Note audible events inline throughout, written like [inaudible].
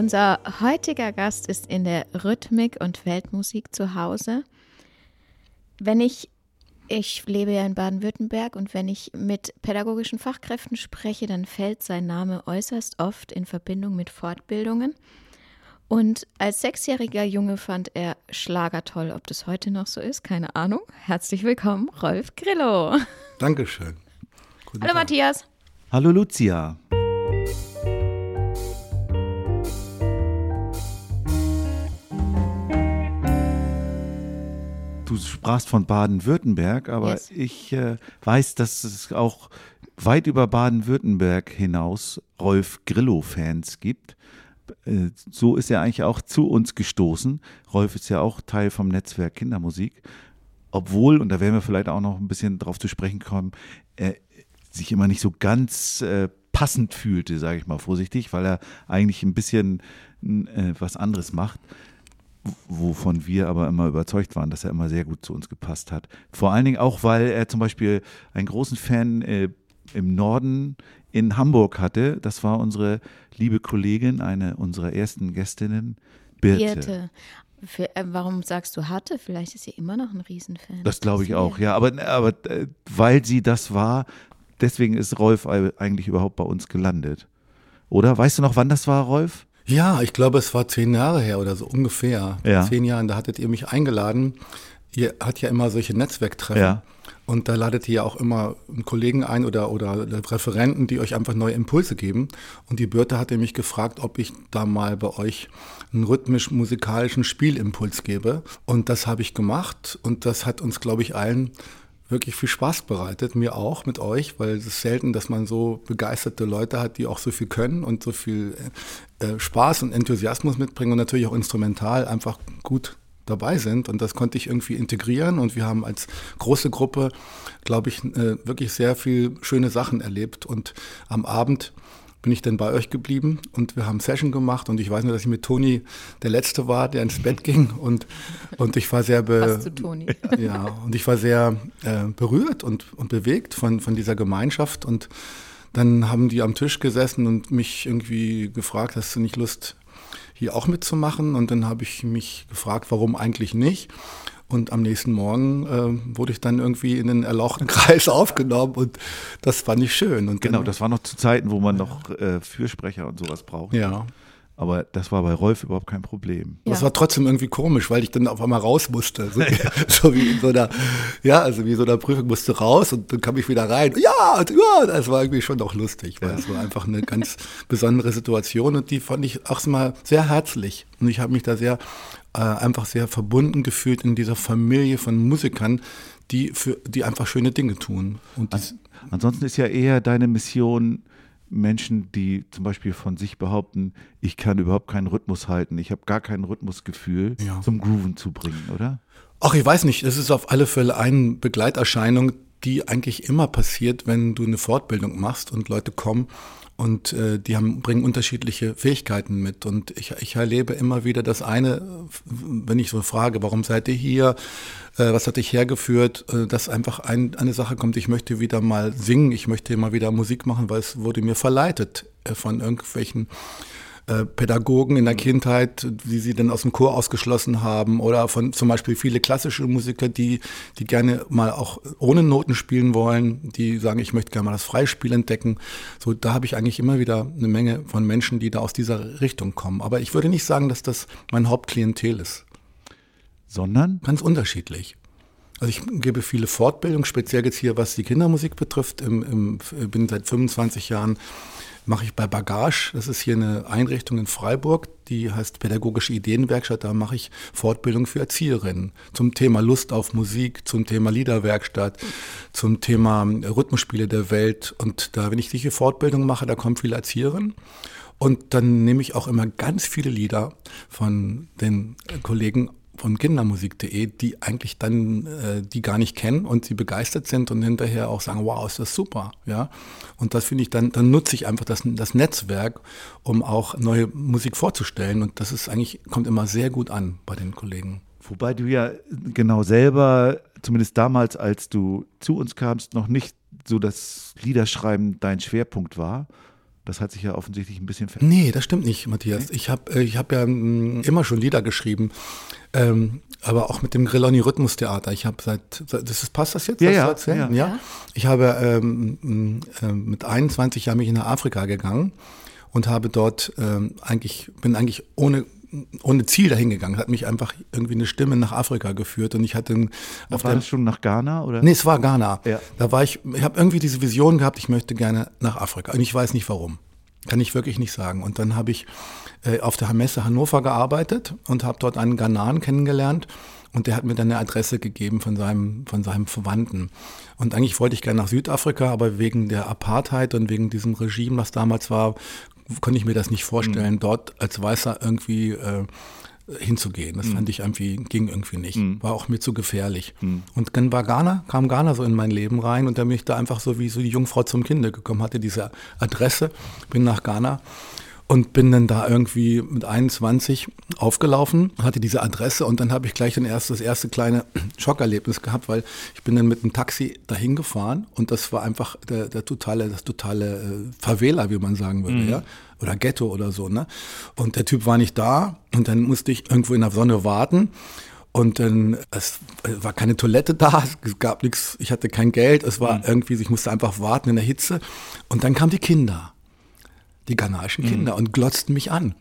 Unser heutiger Gast ist in der Rhythmik und Weltmusik zu Hause. Wenn ich, ich lebe ja in Baden-Württemberg und wenn ich mit pädagogischen Fachkräften spreche, dann fällt sein Name äußerst oft in Verbindung mit Fortbildungen. Und als sechsjähriger Junge fand er Schlager toll. Ob das heute noch so ist, keine Ahnung. Herzlich willkommen, Rolf Grillo. Dankeschön. Guten Hallo Tag. Matthias. Hallo Lucia. Du sprachst von Baden-Württemberg, aber yes. ich äh, weiß, dass es auch weit über Baden-Württemberg hinaus Rolf Grillo-Fans gibt. Äh, so ist er eigentlich auch zu uns gestoßen. Rolf ist ja auch Teil vom Netzwerk Kindermusik. Obwohl, und da werden wir vielleicht auch noch ein bisschen drauf zu sprechen kommen, er sich immer nicht so ganz äh, passend fühlte, sage ich mal vorsichtig, weil er eigentlich ein bisschen äh, was anderes macht, wovon wir aber immer überzeugt waren, dass er immer sehr gut zu uns gepasst hat. Vor allen Dingen auch, weil er zum Beispiel einen großen Fan äh, im Norden in Hamburg hatte. Das war unsere liebe Kollegin, eine unserer ersten Gästinnen, Birte. Birte. Für, äh, warum sagst du hatte? Vielleicht ist sie immer noch ein Riesenfan. Das glaube ich auch, ja. Aber, aber äh, weil sie das war, deswegen ist Rolf eigentlich überhaupt bei uns gelandet. Oder? Weißt du noch, wann das war, Rolf? Ja, ich glaube, es war zehn Jahre her oder so ungefähr. Ja. Zehn Jahren, da hattet ihr mich eingeladen. Ihr hat ja immer solche Netzwerktreffen. Ja. Und da ladet ihr ja auch immer einen Kollegen ein oder, oder Referenten, die euch einfach neue Impulse geben. Und die Birte hatte mich gefragt, ob ich da mal bei euch einen rhythmisch-musikalischen Spielimpuls gebe. Und das habe ich gemacht. Und das hat uns, glaube ich, allen wirklich viel Spaß bereitet, mir auch mit euch, weil es ist selten, dass man so begeisterte Leute hat, die auch so viel können und so viel äh, Spaß und Enthusiasmus mitbringen und natürlich auch instrumental einfach gut dabei sind. Und das konnte ich irgendwie integrieren. Und wir haben als große Gruppe, glaube ich, äh, wirklich sehr viel schöne Sachen erlebt. Und am Abend bin ich dann bei euch geblieben und wir haben Session gemacht und ich weiß nur, dass ich mit Toni der Letzte war, der ins Bett ging und, und ich war sehr be [laughs] ja, und ich war sehr äh, berührt und, und bewegt von, von dieser Gemeinschaft und dann haben die am Tisch gesessen und mich irgendwie gefragt, hast du nicht Lust, hier auch mitzumachen. Und dann habe ich mich gefragt, warum eigentlich nicht. Und am nächsten Morgen äh, wurde ich dann irgendwie in den erlauchten [laughs] Kreis aufgenommen und das fand ich schön. Und genau, das war noch zu Zeiten, wo man noch äh, Fürsprecher und sowas braucht. Ja. Aber das war bei Rolf überhaupt kein Problem. Ja. Das war trotzdem irgendwie komisch, weil ich dann auf einmal raus musste. So, [laughs] so, wie in so einer, ja, also wie so einer Prüfung musste raus und dann kam ich wieder rein. Ja, ja, das war irgendwie schon auch lustig, weil es war einfach eine ganz besondere Situation und die fand ich auch mal sehr herzlich. Und ich habe mich da sehr, äh, einfach sehr verbunden gefühlt in dieser Familie von Musikern, die für, die einfach schöne Dinge tun. Und Ansonsten ist ja eher deine Mission, Menschen, die zum Beispiel von sich behaupten, ich kann überhaupt keinen Rhythmus halten, ich habe gar kein Rhythmusgefühl, ja. zum Grooven zu bringen, oder? Ach, ich weiß nicht, es ist auf alle Fälle eine Begleiterscheinung, die eigentlich immer passiert, wenn du eine Fortbildung machst und Leute kommen und äh, die haben, bringen unterschiedliche Fähigkeiten mit. Und ich, ich erlebe immer wieder das eine, wenn ich so frage, warum seid ihr hier, äh, was hat dich hergeführt, äh, dass einfach ein, eine Sache kommt, ich möchte wieder mal singen, ich möchte mal wieder Musik machen, weil es wurde mir verleitet äh, von irgendwelchen äh, Pädagogen in der Kindheit, die sie dann aus dem Chor ausgeschlossen haben oder von zum Beispiel viele klassische Musiker, die, die gerne mal auch ohne Noten spielen wollen, die sagen, ich möchte gerne mal das Freispiel entdecken. So, da habe ich eigentlich immer wieder eine Menge von Menschen, die da aus dieser Richtung kommen. Aber ich würde nicht sagen, dass das mein Hauptklientel ist. Sondern? Ganz unterschiedlich. Also ich gebe viele Fortbildungen, speziell jetzt hier, was die Kindermusik betrifft. Im, im, bin seit 25 Jahren mache ich bei Bagage. Das ist hier eine Einrichtung in Freiburg, die heißt Pädagogische Ideenwerkstatt. Da mache ich Fortbildung für Erzieherinnen zum Thema Lust auf Musik, zum Thema Liederwerkstatt, zum Thema Rhythmusspiele der Welt. Und da, wenn ich diese Fortbildung mache, da kommen viele Erzieherinnen. Und dann nehme ich auch immer ganz viele Lieder von den Kollegen von kindermusik.de, die eigentlich dann äh, die gar nicht kennen und sie begeistert sind und hinterher auch sagen, wow, ist das super, ja. Und das finde ich dann, dann nutze ich einfach das, das Netzwerk, um auch neue Musik vorzustellen und das ist eigentlich, kommt immer sehr gut an bei den Kollegen. Wobei du ja genau selber, zumindest damals, als du zu uns kamst, noch nicht so das Liederschreiben dein Schwerpunkt war, das hat sich ja offensichtlich ein bisschen verändert. Nee, das stimmt nicht, Matthias. Okay. Ich habe äh, ich hab ja mm, immer schon Lieder geschrieben, ähm, aber auch mit dem Grilloni Rhythmustheater. Ich habe seit, das ist, passt das jetzt? Ja, das ja, ja. ja. Ich habe ähm, äh, mit 21 Jahren mich nach Afrika gegangen und habe dort ähm, eigentlich, bin eigentlich ohne ohne Ziel dahin gegangen. Hat mich einfach irgendwie eine Stimme nach Afrika geführt und ich hatte auf war das schon nach Ghana oder? Nee, es war Ghana. Ja. Da war ich, ich habe irgendwie diese Vision gehabt, ich möchte gerne nach Afrika und ich weiß nicht warum. Kann ich wirklich nicht sagen. Und dann habe ich äh, auf der Messe Hannover gearbeitet und habe dort einen Ghananen kennengelernt und der hat mir dann eine Adresse gegeben von seinem, von seinem Verwandten. Und eigentlich wollte ich gerne nach Südafrika, aber wegen der Apartheid und wegen diesem Regime, was damals war, konnte ich mir das nicht vorstellen, mhm. dort als Weißer irgendwie äh, hinzugehen. Das mhm. fand ich irgendwie, ging irgendwie nicht. Mhm. War auch mir zu gefährlich. Mhm. Und dann war Ghana, kam Ghana so in mein Leben rein und da bin ich da einfach so wie so die Jungfrau zum Kinde gekommen, hatte diese Adresse, bin nach Ghana und bin dann da irgendwie mit 21 aufgelaufen, hatte diese Adresse und dann habe ich gleich dann erst das erste kleine [clears throat] Schockerlebnis gehabt, weil ich bin dann mit einem Taxi dahin gefahren und das war einfach der, der totale, das totale äh, Favela, wie man sagen würde, mhm. ja, oder Ghetto oder so, ne? Und der Typ war nicht da und dann musste ich irgendwo in der Sonne warten. Und dann, es war keine Toilette da, [laughs] es gab nichts, ich hatte kein Geld, es war mhm. irgendwie, ich musste einfach warten in der Hitze. Und dann kamen die Kinder die ghanaischen Kinder, mhm. und glotzten mich an.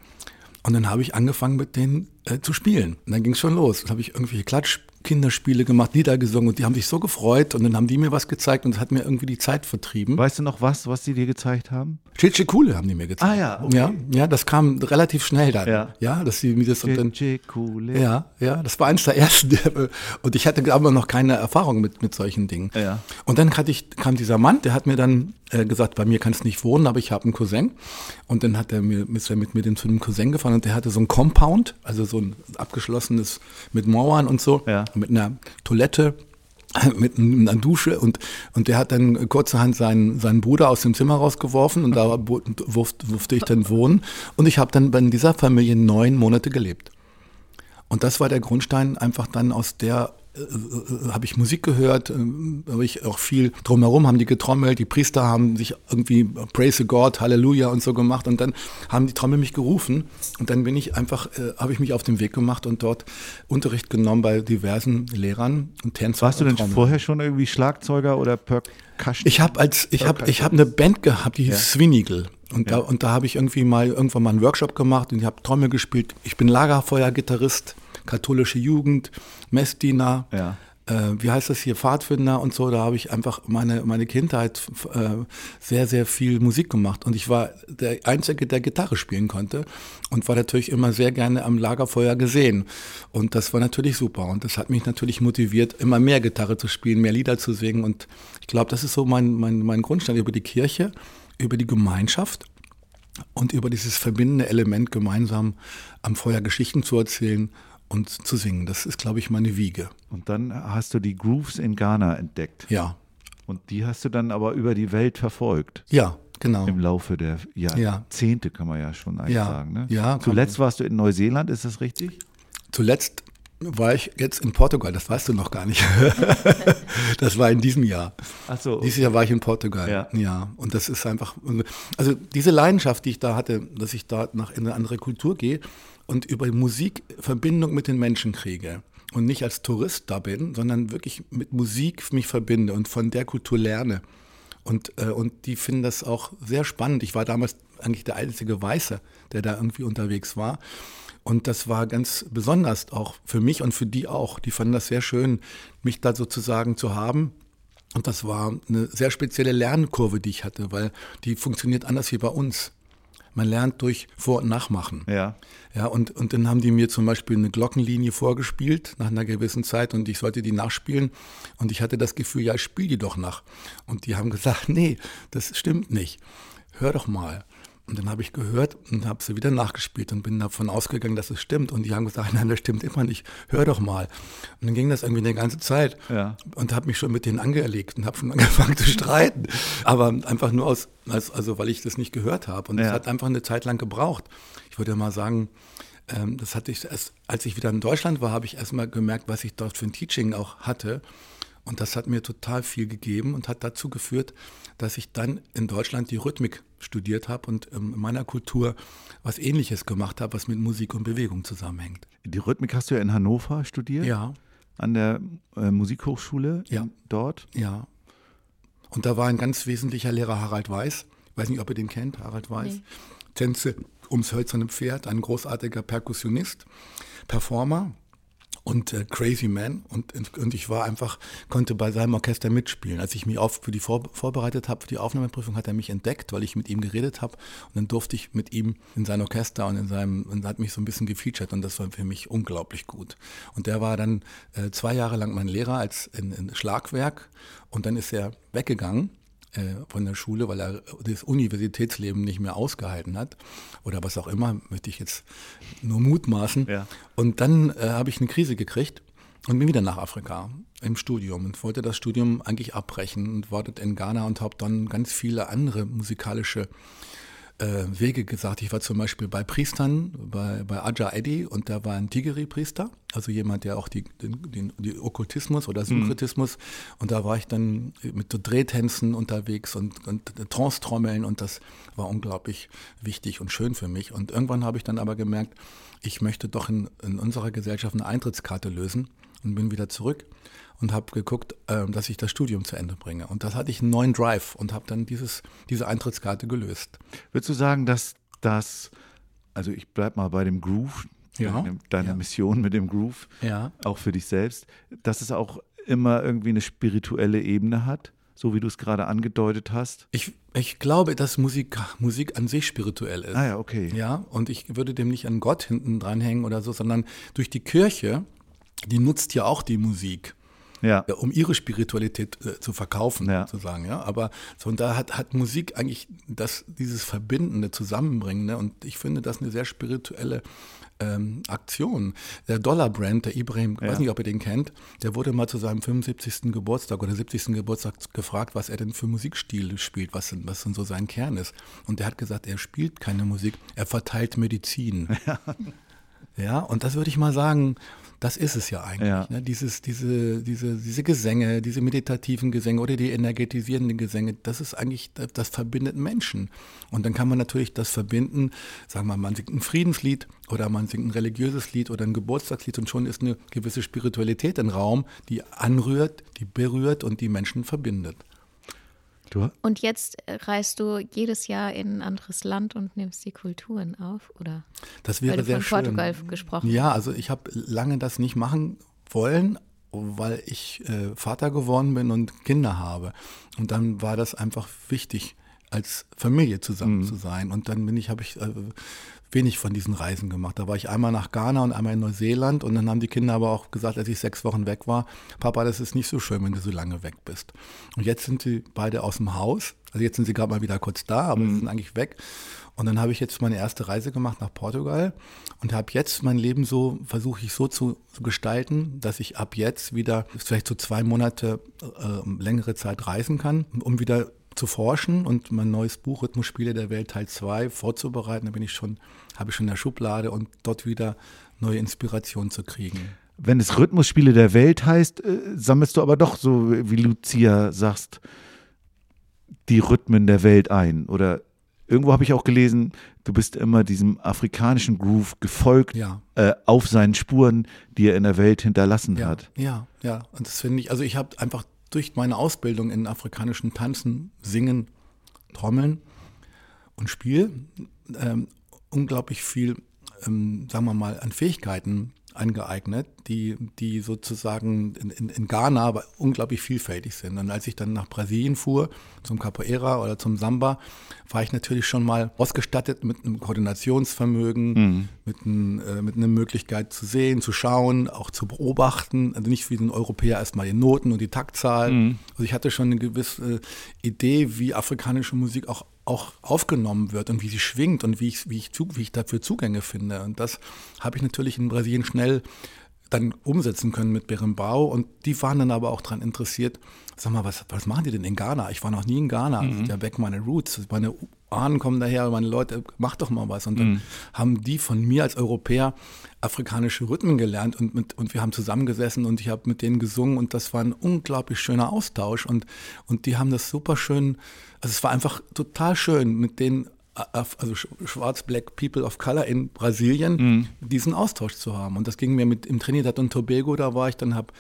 Und dann habe ich angefangen mit denen äh, zu spielen. Und dann ging es schon los. Dann habe ich irgendwelche Klatsch Kinderspiele gemacht, Lieder gesungen und die haben sich so gefreut und dann haben die mir was gezeigt und es hat mir irgendwie die Zeit vertrieben. Weißt du noch was, was die dir gezeigt haben? Chiche Coole haben die mir gezeigt. Ah ja, okay. ja, ja, das kam relativ schnell dann. Ja, ja dass sie mir das und dann. Coole. Ja, ja, das war eins der ersten und ich hatte aber noch keine Erfahrung mit mit solchen Dingen. Ja. Und dann hatte ich kam dieser Mann, der hat mir dann äh, gesagt, bei mir kannst du nicht wohnen, aber ich habe einen Cousin und dann hat er mir ist er mit mir zu einem Cousin gefahren und der hatte so ein Compound, also so ein abgeschlossenes mit Mauern und so, ja. mit einer Toilette [laughs] mit einer Dusche und, und der hat dann kurzerhand seinen, seinen Bruder aus dem Zimmer rausgeworfen und da durfte ich dann wohnen und ich habe dann bei dieser Familie neun Monate gelebt. Und das war der Grundstein einfach dann aus der habe ich Musik gehört, äh, habe ich auch viel drumherum, haben die getrommelt, die Priester haben sich irgendwie Praise God, Halleluja und so gemacht und dann haben die Trommel mich gerufen und dann bin ich einfach, äh, habe ich mich auf den Weg gemacht und dort Unterricht genommen bei diversen Lehrern und Tänzer. Warst du denn Trommel. vorher schon irgendwie Schlagzeuger oder Percussion? Ich habe als, ich habe, ich habe eine Band gehabt, die hieß ja. Swinigel. Und ja. da, und da habe ich irgendwie mal irgendwann mal einen Workshop gemacht und ich habe Trommel gespielt. Ich bin Lagerfeuergitarrist katholische Jugend, Messdiener, ja. äh, wie heißt das hier, Pfadfinder und so. Da habe ich einfach meine, meine Kindheit äh, sehr, sehr viel Musik gemacht. Und ich war der Einzige, der Gitarre spielen konnte und war natürlich immer sehr gerne am Lagerfeuer gesehen. Und das war natürlich super. Und das hat mich natürlich motiviert, immer mehr Gitarre zu spielen, mehr Lieder zu singen. Und ich glaube, das ist so mein, mein, mein Grundstein über die Kirche, über die Gemeinschaft und über dieses verbindende Element gemeinsam am Feuer Geschichten zu erzählen und zu singen. Das ist, glaube ich, meine Wiege. Und dann hast du die Grooves in Ghana entdeckt. Ja. Und die hast du dann aber über die Welt verfolgt. Ja, genau. Im Laufe der Jahrzehnte, ja. kann man ja schon eigentlich ja. sagen. Ne? Ja, Zuletzt warst du in Neuseeland, ist das richtig? Zuletzt war ich jetzt in Portugal, das weißt du noch gar nicht. [laughs] das war in diesem Jahr. Ach so. Dieses Jahr war ich in Portugal. Ja. ja. Und das ist einfach, also diese Leidenschaft, die ich da hatte, dass ich da nach in eine andere Kultur gehe und über Musik Verbindung mit den Menschen kriege. Und nicht als Tourist da bin, sondern wirklich mit Musik mich verbinde und von der Kultur lerne. Und, äh, und die finden das auch sehr spannend. Ich war damals eigentlich der einzige Weiße, der da irgendwie unterwegs war. Und das war ganz besonders auch für mich und für die auch. Die fanden das sehr schön, mich da sozusagen zu haben. Und das war eine sehr spezielle Lernkurve, die ich hatte, weil die funktioniert anders wie bei uns. Man lernt durch Vor- und Nachmachen. Ja. Ja, und, und dann haben die mir zum Beispiel eine Glockenlinie vorgespielt nach einer gewissen Zeit und ich sollte die nachspielen. Und ich hatte das Gefühl, ja, ich spiele die doch nach. Und die haben gesagt, [laughs] nee, das stimmt nicht. Hör doch mal. Und dann habe ich gehört und habe sie wieder nachgespielt und bin davon ausgegangen, dass es stimmt. Und die haben gesagt, [laughs] nein, das stimmt immer nicht. Hör doch mal. Und dann ging das irgendwie eine ganze Zeit ja. und habe mich schon mit denen angelegt und habe schon [laughs] angefangen zu streiten. Aber einfach nur aus, also weil ich das nicht gehört habe. Und es ja. hat einfach eine Zeit lang gebraucht. Ich würde mal sagen, ähm, das hatte ich erst, als ich wieder in Deutschland war, habe ich erst mal gemerkt, was ich dort für ein Teaching auch hatte. Und das hat mir total viel gegeben und hat dazu geführt, dass ich dann in Deutschland die Rhythmik studiert habe und ähm, in meiner Kultur was Ähnliches gemacht habe, was mit Musik und Bewegung zusammenhängt. Die Rhythmik hast du ja in Hannover studiert? Ja. An der äh, Musikhochschule ja. dort? Ja. Und da war ein ganz wesentlicher Lehrer Harald Weiß. Ich weiß nicht, ob ihr den kennt, Harald Weiß. Nee. Tänze ums hölzerne Pferd, ein großartiger Perkussionist, Performer und äh, Crazy Man. Und, und ich war einfach, konnte bei seinem Orchester mitspielen. Als ich mich auf, für die vor, vorbereitet habe, für die Aufnahmeprüfung, hat er mich entdeckt, weil ich mit ihm geredet habe. Und dann durfte ich mit ihm in sein Orchester und in seinem, und hat mich so ein bisschen gefeatured. Und das war für mich unglaublich gut. Und der war dann äh, zwei Jahre lang mein Lehrer als in, in Schlagwerk. Und dann ist er weggegangen von der Schule, weil er das Universitätsleben nicht mehr ausgehalten hat oder was auch immer, möchte ich jetzt nur mutmaßen. Ja. Und dann äh, habe ich eine Krise gekriegt und bin wieder nach Afrika im Studium und wollte das Studium eigentlich abbrechen und war dort in Ghana und habe dann ganz viele andere musikalische äh, Wege gesagt. Ich war zum Beispiel bei Priestern, bei, bei Aja Eddy und da war ein Tigeri-Priester, also jemand, der auch die, den, den, den Okkultismus oder Synkretismus mhm. und da war ich dann mit so Drehtänzen unterwegs und, und Trance-Trommeln und das war unglaublich wichtig und schön für mich. Und irgendwann habe ich dann aber gemerkt, ich möchte doch in, in unserer Gesellschaft eine Eintrittskarte lösen und bin wieder zurück und habe geguckt, äh, dass ich das Studium zu Ende bringe. Und das hatte ich einen neuen Drive und habe dann dieses, diese Eintrittskarte gelöst. Würdest du sagen, dass das, also ich bleibe mal bei dem Groove, ja, deine, deine ja. Mission mit dem Groove, ja. auch für dich selbst, dass es auch immer irgendwie eine spirituelle Ebene hat? so wie du es gerade angedeutet hast? Ich, ich glaube, dass Musik, Musik an sich spirituell ist. Ah ja, okay. Ja, und ich würde dem nicht an Gott hinten dranhängen oder so, sondern durch die Kirche, die nutzt ja auch die Musik ja. um ihre Spiritualität äh, zu verkaufen, ja. sozusagen. Ja? Aber so, und da hat, hat Musik eigentlich das, dieses Verbindende, Zusammenbringende und ich finde das eine sehr spirituelle ähm, Aktion. Der Dollar-Brand, der Ibrahim, ich ja. weiß nicht, ob ihr den kennt, der wurde mal zu seinem 75. Geburtstag oder 70. Geburtstag gefragt, was er denn für Musikstil spielt, was, was denn so sein Kern ist. Und der hat gesagt, er spielt keine Musik, er verteilt Medizin. [laughs] Ja. Ja, und das würde ich mal sagen, das ist es ja eigentlich. Ja. Ne? Dieses, diese, diese, diese Gesänge, diese meditativen Gesänge oder die energetisierenden Gesänge, das ist eigentlich, das, das verbindet Menschen. Und dann kann man natürlich das verbinden, sagen wir mal, man singt ein Friedenslied oder man singt ein religiöses Lied oder ein Geburtstagslied und schon ist eine gewisse Spiritualität im Raum, die anrührt, die berührt und die Menschen verbindet. Du? Und jetzt reist du jedes Jahr in ein anderes Land und nimmst die Kulturen auf, oder? Das wäre weil du sehr von Portugal schön. gesprochen. Ja, also ich habe lange das nicht machen wollen, weil ich äh, Vater geworden bin und Kinder habe. Und dann war das einfach wichtig, als Familie zusammen mhm. zu sein. Und dann bin ich, habe ich äh, wenig von diesen Reisen gemacht. Da war ich einmal nach Ghana und einmal in Neuseeland und dann haben die Kinder aber auch gesagt, als ich sechs Wochen weg war, Papa, das ist nicht so schön, wenn du so lange weg bist. Und jetzt sind sie beide aus dem Haus. Also jetzt sind sie gerade mal wieder kurz da, aber mhm. sie sind eigentlich weg. Und dann habe ich jetzt meine erste Reise gemacht nach Portugal und habe jetzt mein Leben so, versuche ich so zu, gestalten, dass ich ab jetzt wieder vielleicht so zwei Monate äh, längere Zeit reisen kann, um wieder zu forschen und mein neues Buch Rhythmusspiele der Welt Teil 2 vorzubereiten. Da bin ich schon, habe ich schon in der Schublade und dort wieder neue Inspirationen zu kriegen. Wenn es Rhythmusspiele der Welt heißt, äh, sammelst du aber doch so, wie Lucia sagst, die Rhythmen der Welt ein. Oder irgendwo habe ich auch gelesen, du bist immer diesem afrikanischen Groove gefolgt, ja. äh, auf seinen Spuren, die er in der Welt hinterlassen ja, hat. Ja, ja. Und das finde ich, also ich habe einfach durch meine Ausbildung in afrikanischen Tanzen, Singen, Trommeln und Spiel ähm, unglaublich viel ähm, sagen wir mal, an Fähigkeiten angeeignet, die, die sozusagen in, in, in Ghana aber unglaublich vielfältig sind. Und als ich dann nach Brasilien fuhr, zum Capoeira oder zum Samba, war ich natürlich schon mal ausgestattet mit einem Koordinationsvermögen, mhm. mit, ein, äh, mit einer Möglichkeit zu sehen, zu schauen, auch zu beobachten. Also nicht wie ein Europäer erstmal die Noten und die Taktzahl. Mhm. Also ich hatte schon eine gewisse Idee, wie afrikanische Musik auch auch aufgenommen wird und wie sie schwingt und wie ich, wie ich, wie ich dafür Zugänge finde. Und das habe ich natürlich in Brasilien schnell dann umsetzen können mit Berimbau und die waren dann aber auch daran interessiert, sag mal, was, was machen die denn in Ghana? Ich war noch nie in Ghana, mhm. ja weg meine Roots, meine Ahnen kommen daher, meine Leute, mach doch mal was. Und dann mhm. haben die von mir als Europäer afrikanische Rhythmen gelernt und, mit, und wir haben zusammengesessen und ich habe mit denen gesungen und das war ein unglaublich schöner Austausch und, und die haben das super schön also es war einfach total schön, mit den also schwarz-black People of Color in Brasilien mhm. diesen Austausch zu haben. Und das ging mir mit im Trinidad und Tobago, da war ich dann, habe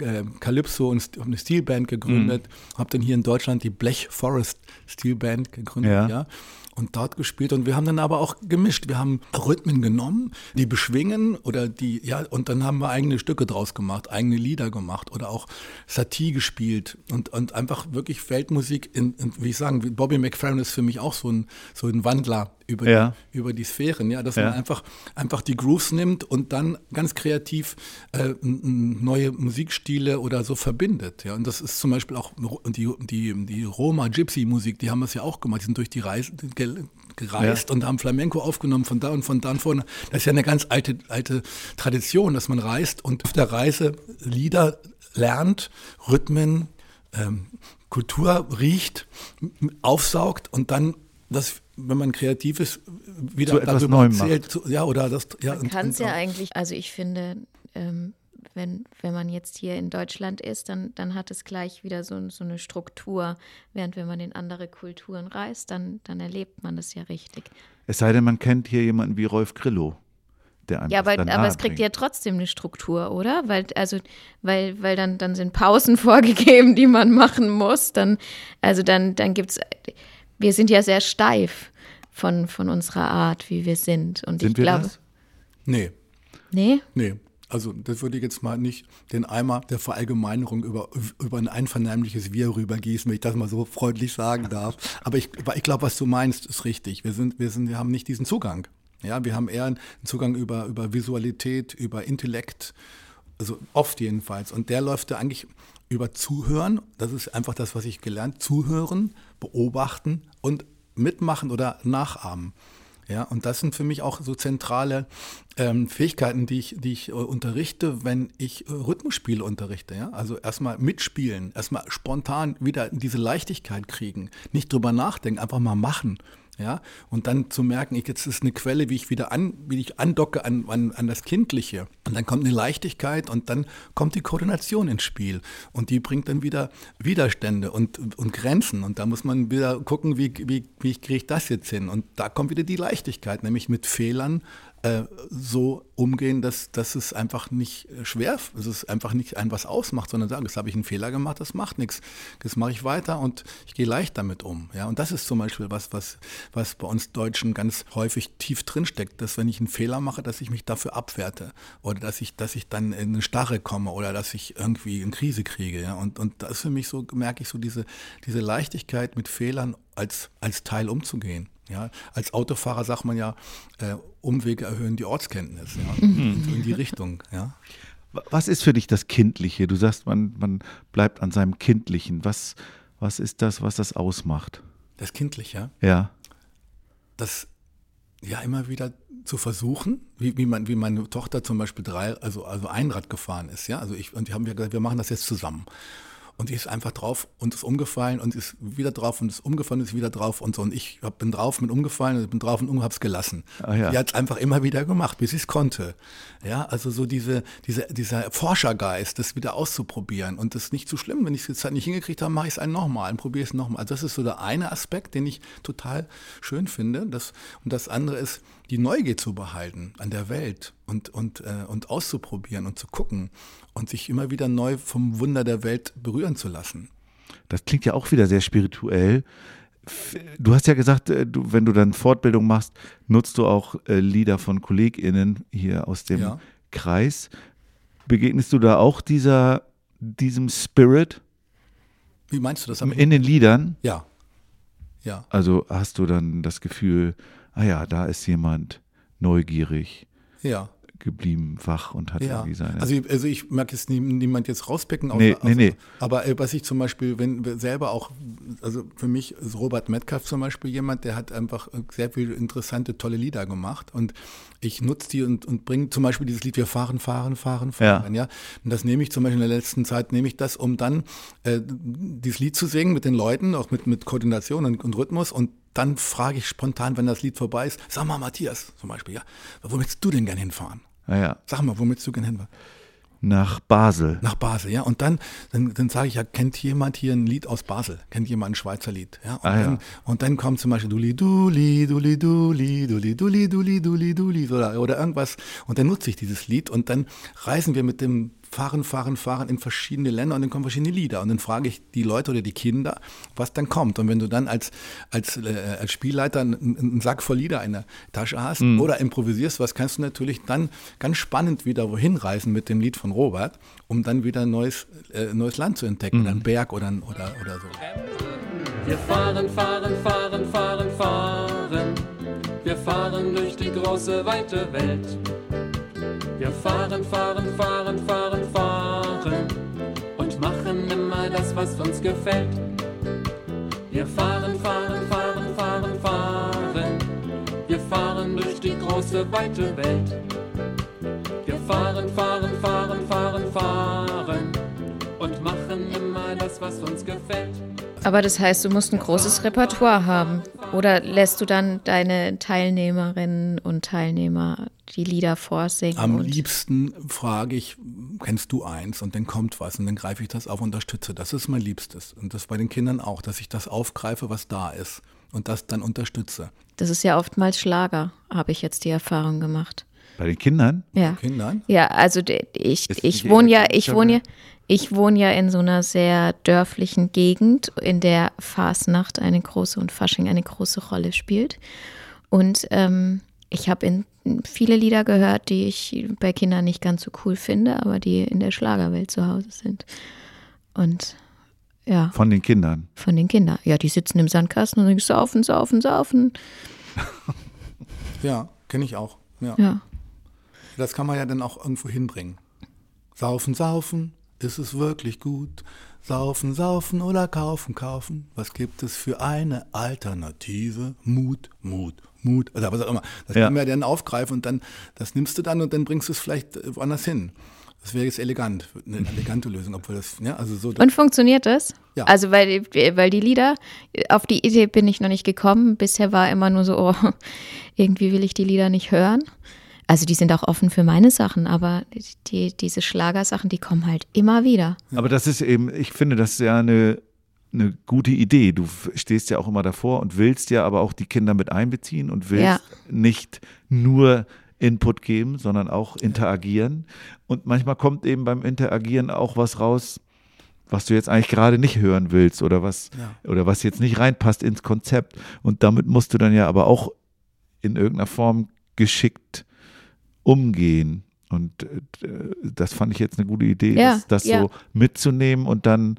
äh, Calypso und eine Steelband gegründet, mhm. habe dann hier in Deutschland die Blech Forest Steelband gegründet, ja. ja und dort gespielt. Und wir haben dann aber auch gemischt. Wir haben Rhythmen genommen, die beschwingen oder die, ja, und dann haben wir eigene Stücke draus gemacht, eigene Lieder gemacht oder auch Satie gespielt und, und einfach wirklich Weltmusik in, in wie ich sagen, Bobby McFerrin ist für mich auch so ein, so ein Wandler über, ja. die, über die Sphären, ja, dass ja. man einfach, einfach die Grooves nimmt und dann ganz kreativ äh, neue Musikstile oder so verbindet. Ja. Und das ist zum Beispiel auch die, die, die Roma-Gypsy-Musik, die haben das ja auch gemacht, die sind durch die Reise gereist ja. und haben Flamenco aufgenommen von da und von da und vorne. Das ist ja eine ganz alte, alte Tradition, dass man reist und auf der Reise Lieder lernt, Rhythmen, ähm, Kultur riecht, aufsaugt und dann das wenn man kreativ ist, wieder so etwas darüber erzählt. Zu, ja, oder das, ja, man kann es ja eigentlich, also ich finde, ähm, wenn, wenn man jetzt hier in Deutschland ist, dann, dann hat es gleich wieder so, so eine Struktur. Während wenn man in andere Kulturen reist, dann, dann erlebt man das ja richtig. Es sei denn, man kennt hier jemanden wie Rolf Grillo. Der einem ja, aber, aber es kriegt ja trotzdem eine Struktur, oder? Weil, also, weil, weil dann, dann sind Pausen [laughs] vorgegeben, die man machen muss. Dann, also dann, dann gibt es wir sind ja sehr steif von, von unserer Art, wie wir sind. Und sind ich wir glaube. Das? Nee. Nee? Nee. Also das würde ich jetzt mal nicht den Eimer der Verallgemeinerung über, über ein einvernehmliches Wir rübergießen, wenn ich das mal so freundlich sagen darf. Aber ich, ich glaube, was du meinst, ist richtig. Wir, sind, wir, sind, wir haben nicht diesen Zugang. Ja, wir haben eher einen Zugang über, über Visualität, über Intellekt, also oft jedenfalls. Und der läuft da eigentlich über Zuhören. Das ist einfach das, was ich gelernt. Zuhören, beobachten und mitmachen oder nachahmen. Ja, und das sind für mich auch so zentrale ähm, Fähigkeiten, die ich, die ich äh, unterrichte, wenn ich äh, Rhythmusspiele unterrichte. Ja? Also erstmal mitspielen, erstmal spontan wieder diese Leichtigkeit kriegen, nicht drüber nachdenken, einfach mal machen. Ja, und dann zu merken, ich, jetzt ist eine Quelle, wie ich wieder an, wie ich andocke an, an, an das Kindliche. Und dann kommt eine Leichtigkeit und dann kommt die Koordination ins Spiel. Und die bringt dann wieder Widerstände und, und Grenzen. Und da muss man wieder gucken, wie, wie, wie kriege ich das jetzt hin? Und da kommt wieder die Leichtigkeit, nämlich mit Fehlern äh, so umgehen, dass, dass es einfach nicht äh, schwer, dass es einfach nicht ein was ausmacht, sondern sagen, das habe ich einen Fehler gemacht, das macht nichts. Das mache ich weiter und ich gehe leicht damit um. Ja, und das ist zum Beispiel was, was, was bei uns Deutschen ganz häufig tief drinsteckt, dass wenn ich einen Fehler mache, dass ich mich dafür abwerte oder dass ich, dass ich dann in eine Starre komme oder dass ich irgendwie in Krise kriege. Ja, und, und das ist für mich so, merke ich so diese, diese Leichtigkeit mit Fehlern als, als Teil umzugehen. Ja, als Autofahrer sagt man ja, äh, Umwege erhöhen die Ortskenntnis, ja, mhm. in die Richtung. Ja. Was ist für dich das Kindliche? Du sagst, man, man bleibt an seinem Kindlichen. Was, was ist das, was das ausmacht? Das Kindliche? Ja. Das ja immer wieder zu versuchen, wie, wie, man, wie meine Tochter zum Beispiel drei, also, also Einrad gefahren ist, ja. Also ich, und die haben ja gesagt, wir machen das jetzt zusammen. Und die ist einfach drauf und ist umgefallen und ist wieder drauf und ist umgefallen und ist wieder drauf und so. Und ich bin drauf, bin umgefallen und bin drauf und um, hab's gelassen. Ah, ja. Die hat es einfach immer wieder gemacht, bis sie es konnte. Ja, also so diese, diese, dieser Forschergeist, das wieder auszuprobieren. Und das ist nicht zu so schlimm. Wenn ich es jetzt halt nicht hingekriegt habe, mache ich es einen nochmal und probiere es nochmal. Also das ist so der eine Aspekt, den ich total schön finde. Das, und das andere ist, die Neugier zu behalten an der Welt und, und, äh, und auszuprobieren und zu gucken und sich immer wieder neu vom Wunder der Welt berühren zu lassen. Das klingt ja auch wieder sehr spirituell. du hast ja gesagt, äh, du, wenn du dann Fortbildung machst, nutzt du auch äh, Lieder von KollegInnen hier aus dem ja. Kreis. Begegnest du da auch dieser, diesem Spirit? Wie meinst du das? In den Liedern? Ja. Ja. Also hast du dann das Gefühl, ah ja, da ist jemand neugierig. Ja geblieben, wach und hat ja. irgendwie seine. Also, also ich mag jetzt nie, niemand jetzt rauspicken, außer, nee, nee, nee. aber äh, was ich zum Beispiel, wenn selber auch, also für mich ist Robert Metcalf zum Beispiel jemand, der hat einfach sehr viele interessante, tolle Lieder gemacht und ich nutze die und, und bringe zum Beispiel dieses Lied Wir fahren, fahren, fahren, fahren, ja. ja. Und das nehme ich zum Beispiel in der letzten Zeit, nehme ich das, um dann äh, dieses Lied zu singen mit den Leuten, auch mit, mit Koordination und, und Rhythmus und dann frage ich spontan, wenn das Lied vorbei ist, sag mal, Matthias, zum Beispiel, ja, wo willst du denn gern hinfahren? Ah, ja. Sag mal, wo willst du gern hinfahren? Nach Basel. Nach Basel, ja. Und dann, dann, dann sage ich ja, kennt jemand hier ein Lied aus Basel? Kennt jemand ein Schweizer Lied? Ja. Und, ah, dann, ja. und dann kommt zum Beispiel Duli Duli, Duli Duli, Duli Duli, Duli Duli, Duli oder, oder irgendwas. Und dann nutze ich dieses Lied und dann reisen wir mit dem fahren, fahren, fahren in verschiedene Länder und dann kommen verschiedene Lieder. Und dann frage ich die Leute oder die Kinder, was dann kommt. Und wenn du dann als, als, äh, als Spielleiter einen, einen, Sack voll Lieder in der Tasche hast mhm. oder improvisierst, was kannst du natürlich dann ganz spannend wieder wohin reisen mit dem Lied von Robert, um dann wieder ein neues, äh, neues Land zu entdecken, mhm. einen Berg oder, oder, oder so. Wir fahren, fahren, fahren, fahren, fahren. Wir fahren durch die große, weite Welt. Wir fahren, fahren, fahren, fahren, fahren das, was uns gefällt. Wir fahren, fahren, fahren, fahren, fahren. Wir fahren durch die große, weite Welt. Wir fahren, fahren, fahren, fahren, fahren und machen immer das, was uns gefällt. Aber das heißt, du musst ein großes Repertoire haben. Oder lässt du dann deine Teilnehmerinnen und Teilnehmer die Lieder vorsingen? Am liebsten frage ich, kennst du eins? Und dann kommt was und dann greife ich das auf, und unterstütze. Das ist mein Liebstes. Und das bei den Kindern auch, dass ich das aufgreife, was da ist und das dann unterstütze. Das ist ja oftmals Schlager, habe ich jetzt die Erfahrung gemacht. Bei den Kindern? Ja. Kindern? Ja, also ich, ich wohne ja, ich wohne ja, ich wohne ja in so einer sehr dörflichen Gegend, in der Fasnacht eine große und Fasching eine große Rolle spielt. Und ähm, ich habe viele Lieder gehört, die ich bei Kindern nicht ganz so cool finde, aber die in der Schlagerwelt zu Hause sind. Und ja. Von den Kindern? Von den Kindern. Ja, die sitzen im Sandkasten und sagen, saufen, saufen, saufen. [laughs] ja, kenne ich auch. Ja. ja. Das kann man ja dann auch irgendwo hinbringen. Saufen, saufen, ist es wirklich gut? Saufen, saufen oder kaufen, kaufen? Was gibt es für eine Alternative? Mut, Mut, Mut. Oder was auch immer. Das ja. können wir dann aufgreifen und dann, das nimmst du dann und dann bringst du es vielleicht äh, woanders hin. Das wäre jetzt elegant, eine elegante Lösung, obwohl das, ja, also so. Und funktioniert das? Ja. Also, weil, weil die Lieder, auf die Idee bin ich noch nicht gekommen. Bisher war immer nur so, oh, [laughs] irgendwie will ich die Lieder nicht hören. Also die sind auch offen für meine Sachen, aber die, diese Schlagersachen, die kommen halt immer wieder. Aber das ist eben, ich finde, das ist ja eine, eine gute Idee. Du stehst ja auch immer davor und willst ja aber auch die Kinder mit einbeziehen und willst ja. nicht nur Input geben, sondern auch interagieren. Und manchmal kommt eben beim Interagieren auch was raus, was du jetzt eigentlich gerade nicht hören willst oder was, ja. oder was jetzt nicht reinpasst ins Konzept. Und damit musst du dann ja aber auch in irgendeiner Form geschickt umgehen. Und äh, das fand ich jetzt eine gute Idee, ja, das, das ja. so mitzunehmen und dann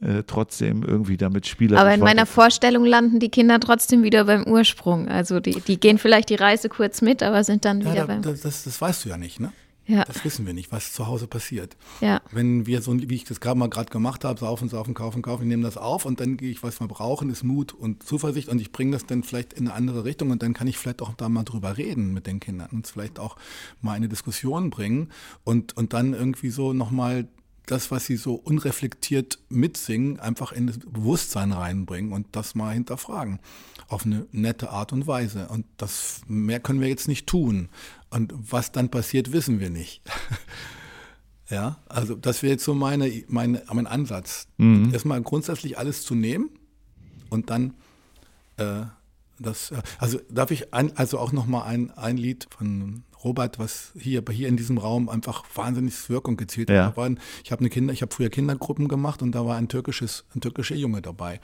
äh, trotzdem irgendwie damit Spieler. Aber in meiner Vorstellung landen die Kinder trotzdem wieder beim Ursprung. Also die, die gehen vielleicht die Reise kurz mit, aber sind dann ja, wieder da, beim. Das, das, weißt du ja nicht, ne? Ja. Das wissen wir nicht, was zu Hause passiert. Ja. Wenn wir so, wie ich das gerade mal gerade gemacht habe, saufen, saufen, kaufen, kaufen, ich nehme das auf und dann gehe ich, was wir brauchen, ist Mut und Zuversicht und ich bringe das dann vielleicht in eine andere Richtung und dann kann ich vielleicht auch da mal drüber reden mit den Kindern und vielleicht auch mal eine Diskussion bringen und, und dann irgendwie so nochmal das, was sie so unreflektiert mitsingen, einfach in das Bewusstsein reinbringen und das mal hinterfragen. Auf eine nette Art und Weise. Und das mehr können wir jetzt nicht tun. Und was dann passiert, wissen wir nicht. [laughs] ja, also das wäre jetzt so meine, meine, mein Ansatz. Mhm. Erstmal grundsätzlich alles zu nehmen und dann äh, das, also darf ich ein, also auch noch mal ein, ein Lied von Robert, was hier, hier in diesem Raum einfach wahnsinnig Wirkung gezielt ja. hat. Ich habe eine Kinder, ich habe früher Kindergruppen gemacht und da war ein türkisches, ein türkischer Junge dabei.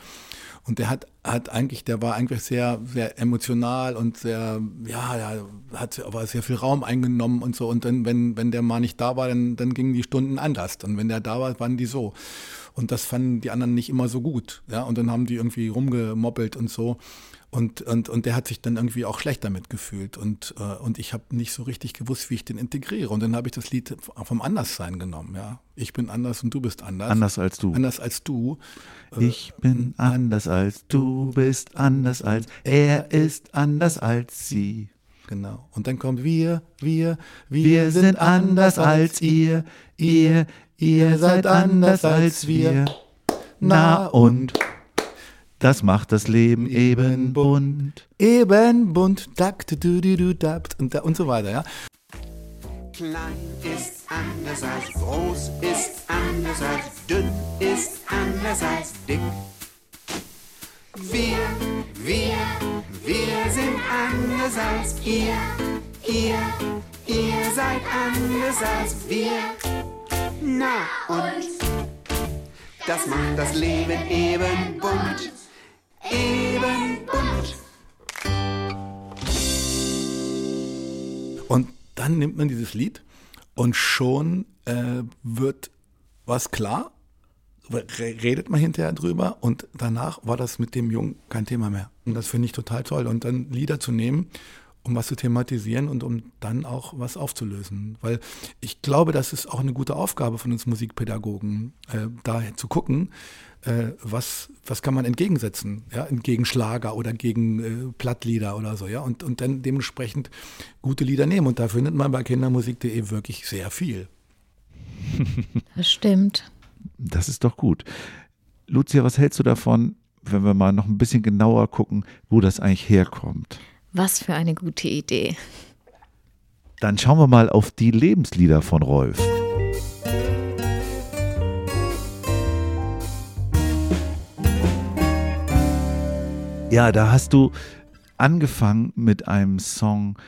Und der hat, hat eigentlich, der war eigentlich sehr, sehr emotional und sehr, ja, der hat aber sehr viel Raum eingenommen und so. Und dann, wenn, wenn der mal nicht da war, dann, dann gingen die Stunden anders. Und wenn der da war, waren die so. Und das fanden die anderen nicht immer so gut. Ja, und dann haben die irgendwie rumgemobbelt und so. Und, und, und der hat sich dann irgendwie auch schlecht damit gefühlt. Und, äh, und ich habe nicht so richtig gewusst, wie ich den integriere. Und dann habe ich das Lied vom Anderssein genommen. Ja, Ich bin anders und du bist anders. Anders als du. Anders als du. Äh, ich bin anders als du bist anders als er ist anders als sie. Genau. Und dann kommt wir, wir, wir, wir sind anders als ihr, ihr, ihr seid anders als wir. Na und? Das macht das Leben eben bunt. Eben bunt, dakt, du, du, du, und, und so weiter, ja. Klein ist anders als groß, ist anders als dünn, ist anders als dick. Wir, wir, wir sind anders als ihr, ihr, ihr seid anders als wir. Na und das macht das Leben eben bunt, eben bunt. Und dann nimmt man dieses Lied und schon äh, wird was klar redet man hinterher drüber und danach war das mit dem Jungen kein Thema mehr. Und das finde ich total toll. Und dann Lieder zu nehmen, um was zu thematisieren und um dann auch was aufzulösen. Weil ich glaube, das ist auch eine gute Aufgabe von uns Musikpädagogen, äh, da zu gucken, äh, was, was kann man entgegensetzen, ja, entgegen Schlager oder gegen äh, Plattlieder oder so, ja, und, und dann dementsprechend gute Lieder nehmen. Und da findet man bei kindermusik.de wirklich sehr viel. [laughs] Das stimmt. Das ist doch gut. Lucia, was hältst du davon, wenn wir mal noch ein bisschen genauer gucken, wo das eigentlich herkommt? Was für eine gute Idee. Dann schauen wir mal auf die Lebenslieder von Rolf. Ja, da hast du angefangen mit einem Song,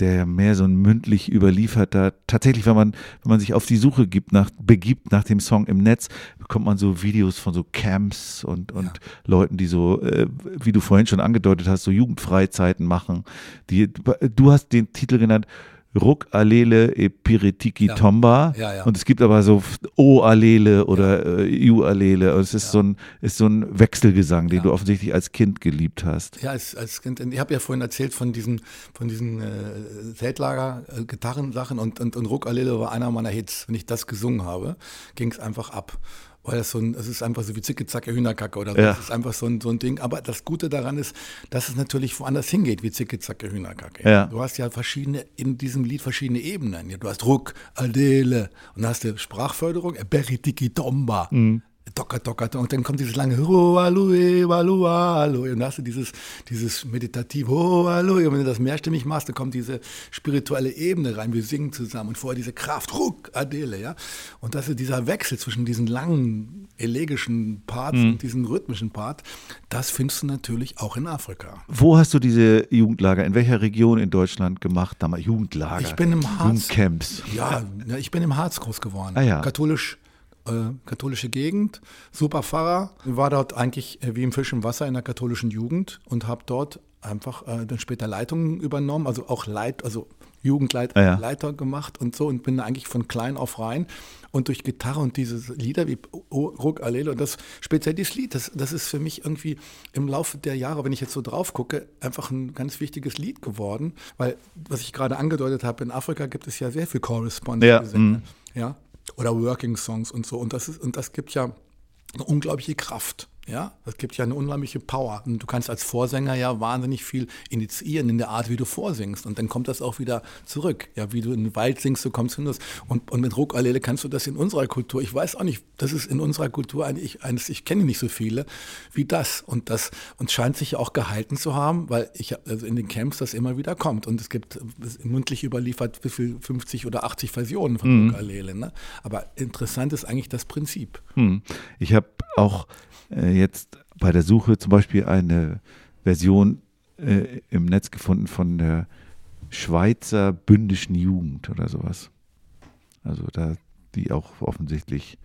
der mehr so ein mündlich überlieferter, tatsächlich, wenn man, wenn man sich auf die Suche gibt, nach, begibt nach dem Song im Netz, bekommt man so Videos von so Camps und, und ja. Leuten, die so, äh, wie du vorhin schon angedeutet hast, so Jugendfreizeiten machen. Die, du hast den Titel genannt, Ruck Allele e Piritiki ja. Tomba. Ja, ja. Und es gibt aber so O Allele oder äh, U Allele. Es ist, so ein, ist so ein Wechselgesang, den du offensichtlich als Kind geliebt hast. Ja, als, als Kind. Ich habe ja vorhin erzählt von diesen, von diesen äh, Zeltlager-Gitarrensachen äh, und, und, und Ruck Allele war einer meiner Hits. Wenn ich das gesungen habe, ging es einfach ab weil das so ein, es ist einfach so wie Zicke, Zacke, Hühnerkacke oder so. Ja. Das ist einfach so ein, so ein Ding. Aber das Gute daran ist, dass es natürlich woanders hingeht, wie Zicke, Zacke, Hühnerkacke. Ja. Du hast ja verschiedene, in diesem Lied verschiedene Ebenen. Du hast Ruck, Adele und dann hast du Sprachförderung, Beritiki Tomba. Mhm. Docker, docker, und dann kommt dieses lange Hoalui, Walualui, und dann hast du dieses, dieses meditativ Hoalui, und wenn du das mehrstimmig machst, dann kommt diese spirituelle Ebene rein, wir singen zusammen und vorher diese Kraft, Ruck, Adele, ja, und das ist dieser Wechsel zwischen diesen langen elegischen Parts mhm. und diesem rhythmischen Part, das findest du natürlich auch in Afrika. Wo hast du diese Jugendlager, in welcher Region in Deutschland gemacht, damals Jugendlager? Ich bin im Harz. Jugendcamps. Ja, ich bin im Harz groß geworden. Ah, ja. Katholisch äh, katholische Gegend, super Pfarrer. Ich war dort eigentlich äh, wie im Fisch im Wasser in der katholischen Jugend und habe dort einfach äh, dann später Leitungen übernommen, also auch Leit, also Jugendleiter ah, ja. gemacht und so und bin eigentlich von klein auf rein und durch Gitarre und diese Lieder wie Ruck Allele und das speziell dieses Lied, das, das ist für mich irgendwie im Laufe der Jahre, wenn ich jetzt so drauf gucke, einfach ein ganz wichtiges Lied geworden, weil was ich gerade angedeutet habe, in Afrika gibt es ja sehr viel Correspondence. Ja, mhm. ja, oder Working Songs und so. Und das, ist, und das gibt ja eine unglaubliche Kraft. Ja, das gibt ja eine unheimliche Power. Und du kannst als Vorsänger ja wahnsinnig viel initiieren in der Art, wie du vorsingst. Und dann kommt das auch wieder zurück. Ja, wie du in den Wald singst, du kommst hin. Und, und mit Ruckalele kannst du das in unserer Kultur. Ich weiß auch nicht, das ist in unserer Kultur eigentlich eines, ich kenne nicht so viele wie das. Und das und scheint sich auch gehalten zu haben, weil ich also in den Camps das immer wieder kommt. Und es gibt mündlich überliefert wie viel 50 oder 80 Versionen von mhm. Ruckalele. Ne? Aber interessant ist eigentlich das Prinzip. Mhm. Ich habe auch jetzt bei der Suche zum Beispiel eine Version äh, im Netz gefunden von der Schweizer Bündischen Jugend oder sowas. Also da, die auch offensichtlich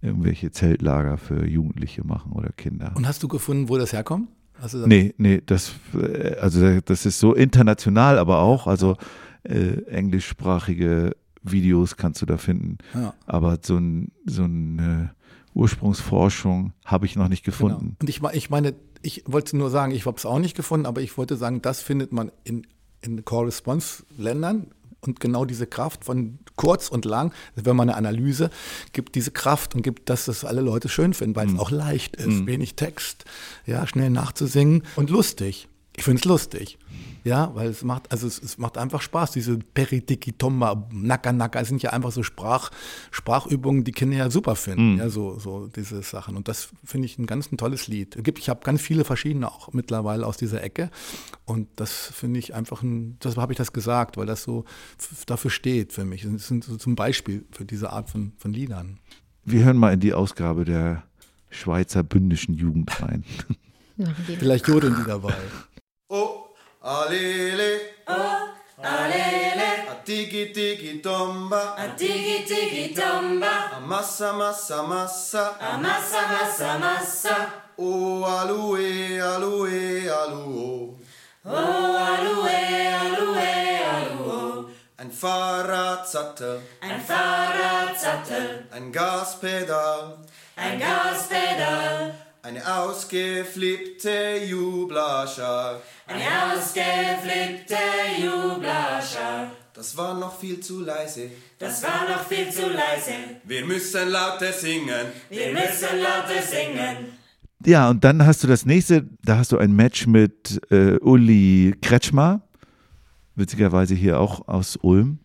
irgendwelche Zeltlager für Jugendliche machen oder Kinder. Und hast du gefunden, wo das herkommt? Also nee, nee, das, äh, also das ist so international, aber auch, also äh, englischsprachige Videos kannst du da finden. Ja. Aber so, ein, so eine Ursprungsforschung habe ich noch nicht genau. gefunden. Genau. Und ich, ich meine, ich wollte nur sagen, ich habe es auch nicht gefunden, aber ich wollte sagen, das findet man in, in Core-Response-Ländern, und genau diese Kraft von kurz und lang, wenn man eine Analyse gibt, diese Kraft und gibt, dass das alle Leute schön finden, weil mhm. es auch leicht ist, mhm. wenig Text, ja, schnell nachzusingen und lustig. Ich finde es lustig. Ja, weil es macht, also es, es macht einfach Spaß. Diese Peridikitomba, Naka Naka sind ja einfach so Sprach, Sprachübungen, die Kinder ja super finden. Mhm. Ja, so, so diese Sachen. Und das finde ich ein ganz ein tolles Lied. Ich habe ganz viele verschiedene auch mittlerweile aus dieser Ecke. Und das finde ich einfach ein, das habe ich das gesagt, weil das so dafür steht für mich. Das sind so zum Beispiel für diese Art von, von Liedern. Wir hören mal in die Ausgabe der Schweizer bündischen Jugend rein. Vielleicht jodeln die dabei. Oh. Alele, oh, alele, a tiki tiki tomba, a tiki tiki tomba, a massa massa massa, a massa massa massa, oh alue alue aluo, oh alue alue aluo. Ein Fahrradsattel, ein Fahrradsattel, ein Gaspedal, ein Gaspedal, eine ausgeflippte Jublascher. Eine ausgeflippte Jublascher. Das war noch viel zu leise. Das war noch viel zu leise. Wir müssen lauter singen. Wir müssen lauter singen. Ja, und dann hast du das nächste, da hast du ein Match mit äh, Uli Kretschmer, witzigerweise hier auch aus Ulm.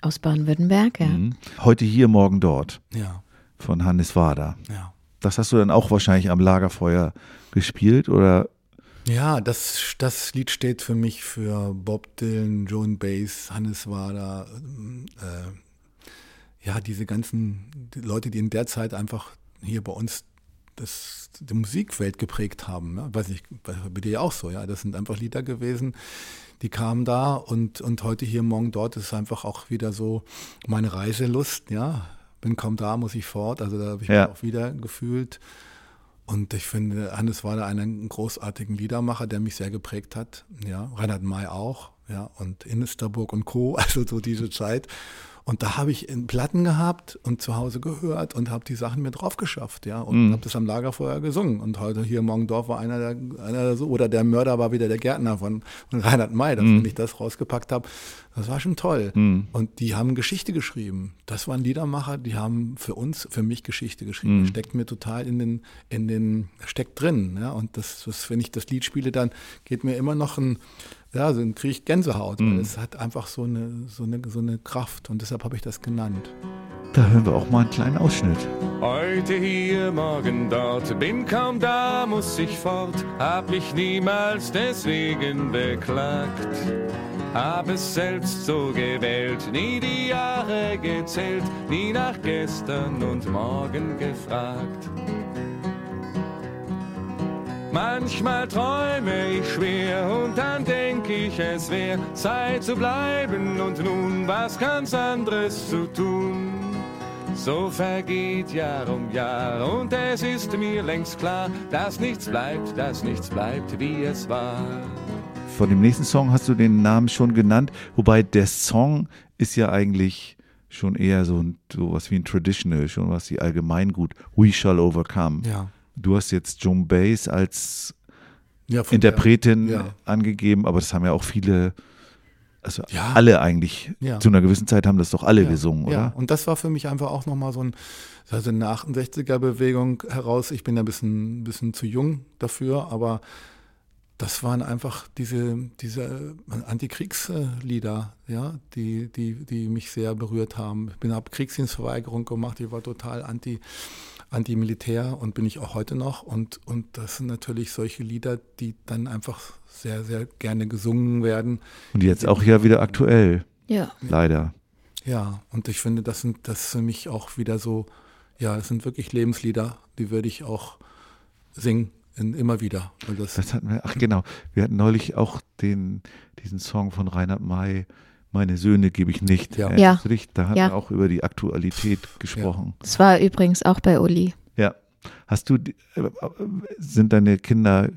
Aus Baden-Württemberg, ja. Mhm. Heute hier, morgen dort. Ja. Von Hannes Wader. Ja. Das hast du dann auch wahrscheinlich am Lagerfeuer gespielt oder ja, das, das Lied steht für mich für Bob Dylan, Joan Bass, Hannes Wader, äh, ja, diese ganzen Leute, die in der Zeit einfach hier bei uns das, die Musikwelt geprägt haben. Ja? Weiß ich, bei dir auch so, ja. Das sind einfach Lieder gewesen, die kamen da und, und heute hier, morgen dort ist einfach auch wieder so meine Reiselust, ja. Bin kaum da, muss ich fort. Also da habe ich ja. mich auch wieder gefühlt. Und ich finde, Hannes war da einen großartigen Liedermacher, der mich sehr geprägt hat. Ja, Reinhard May auch, ja, und Innisterburg und Co., [laughs] also so diese Zeit. Und da habe ich Platten gehabt und zu Hause gehört und habe die Sachen mir drauf geschafft, ja, und mhm. habe das am Lagerfeuer gesungen. Und heute hier im Morgendorf war einer der, einer der so, oder der Mörder war wieder der Gärtner von, von Reinhard May, dass mhm. ich das rausgepackt habe. Das war schon toll. Mhm. Und die haben Geschichte geschrieben. Das waren Liedermacher, die haben für uns, für mich Geschichte geschrieben. Mhm. Steckt mir total in den, in den, steckt drin, ja. Und das, das, wenn ich das Lied spiele, dann geht mir immer noch ein, ja, dann kriege ich Gänsehaut, mhm. es hat einfach so eine, so, eine, so eine Kraft und deshalb habe ich das genannt. Da hören wir auch mal einen kleinen Ausschnitt. Heute hier, morgen dort, bin kaum da, muss ich fort, hab mich niemals deswegen beklagt. Hab es selbst so gewählt, nie die Jahre gezählt, nie nach gestern und morgen gefragt. Manchmal träume ich schwer und dann denk ich, es wäre Zeit zu bleiben und nun was ganz anderes zu tun. So vergeht Jahr um Jahr und es ist mir längst klar, dass nichts bleibt, dass nichts bleibt, wie es war. Von dem nächsten Song hast du den Namen schon genannt, wobei der Song ist ja eigentlich schon eher so, so was wie ein Traditional, schon was wie Allgemeingut. We Shall Overcome. Ja. Du hast jetzt Joan Baez als ja, Interpretin der, ja. angegeben, aber das haben ja auch viele, also ja. alle eigentlich, zu einer gewissen Zeit haben das doch alle gesungen, oder? Ja, und das war für mich einfach auch nochmal so ein, also eine 68er-Bewegung heraus. Ich bin ja ein bisschen, bisschen zu jung dafür, aber das waren einfach diese, diese Antikriegslieder, ja, die, die, die mich sehr berührt haben. Ich bin habe Kriegsdienstverweigerung gemacht, ich war total anti Anti-Militär und bin ich auch heute noch. Und, und das sind natürlich solche Lieder, die dann einfach sehr, sehr gerne gesungen werden. Und jetzt auch ja wieder aktuell. Ja. Leider. Ja, und ich finde, das sind das für mich auch wieder so, ja, es sind wirklich Lebenslieder, die würde ich auch singen In, immer wieder. Das, das, hatten wir, ach genau, wir hatten neulich auch den, diesen Song von Reinhard May, meine Söhne gebe ich nicht. Ja. ja. Da hat ja. er auch über die Aktualität gesprochen. Ja. Das war übrigens auch bei Uli. Ja. Hast du, äh, sind deine Kinder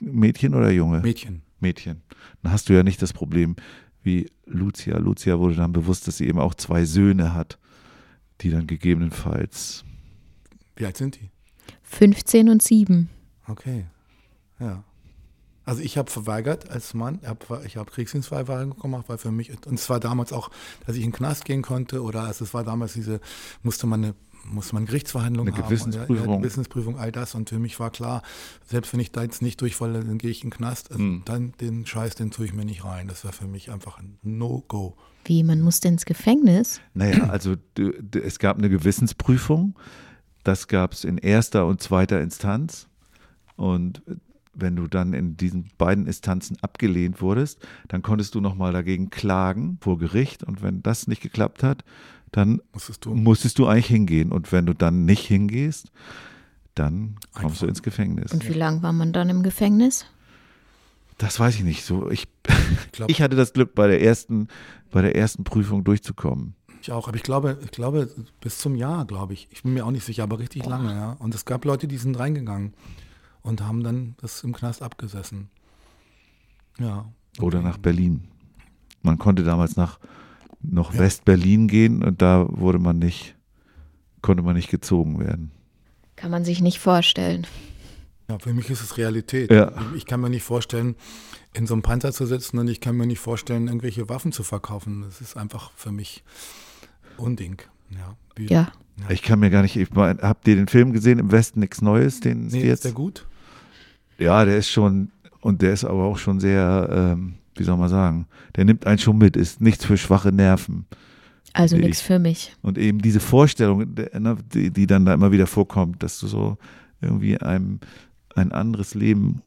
Mädchen oder Junge? Mädchen. Mädchen. Dann hast du ja nicht das Problem wie Lucia. Lucia wurde dann bewusst, dass sie eben auch zwei Söhne hat, die dann gegebenenfalls. Wie alt sind die? 15 und 7. Okay. Ja. Also ich habe verweigert als Mann, ich habe Kriegsdienstverweigerung gemacht, weil für mich, und es war damals auch, dass ich in den Knast gehen konnte oder also es war damals diese, musste man eine muss man Gerichtsverhandlung eine haben. Gewissensprüfung. Ja, Gewissensprüfung, all das. Und für mich war klar, selbst wenn ich da jetzt nicht durchfalle, dann gehe ich in den Knast. Also mhm. Dann den Scheiß, den tue ich mir nicht rein. Das war für mich einfach ein No-Go. Wie, man musste ins Gefängnis? Naja, [clears throat] also es gab eine Gewissensprüfung. Das gab es in erster und zweiter Instanz. Und wenn du dann in diesen beiden Instanzen abgelehnt wurdest, dann konntest du nochmal dagegen klagen vor Gericht. Und wenn das nicht geklappt hat, dann musstest du, musstest du eigentlich hingehen. Und wenn du dann nicht hingehst, dann kommst Einfach. du ins Gefängnis. Und wie lange war man dann im Gefängnis? Das weiß ich nicht. So, ich, ich, [laughs] ich hatte das Glück, bei der ersten, bei der ersten Prüfung durchzukommen. Ich auch, aber ich glaube, ich glaube, bis zum Jahr, glaube ich. Ich bin mir auch nicht sicher, aber richtig Boah. lange, ja. Und es gab Leute, die sind reingegangen und haben dann das im Knast abgesessen. Ja. Oder nach Berlin. Man konnte damals nach noch ja. West-Berlin gehen und da wurde man nicht, konnte man nicht gezogen werden. Kann man sich nicht vorstellen. Ja, für mich ist es Realität. Ja. Ich kann mir nicht vorstellen, in so einem Panzer zu sitzen und ich kann mir nicht vorstellen, irgendwelche Waffen zu verkaufen. Das ist einfach für mich Unding. Ja. Wie, ja. Ja. Ich kann mir gar nicht, ich, habt ihr den Film gesehen, im Westen nichts Neues? Den nee, jetzt, ist der gut? Ja, der ist schon, und der ist aber auch schon sehr, ähm, wie soll man sagen, der nimmt einen schon mit, ist nichts für schwache Nerven. Also nichts für mich. Und eben diese Vorstellung, ne, die, die dann da immer wieder vorkommt, dass du so irgendwie einem ein anderes Leben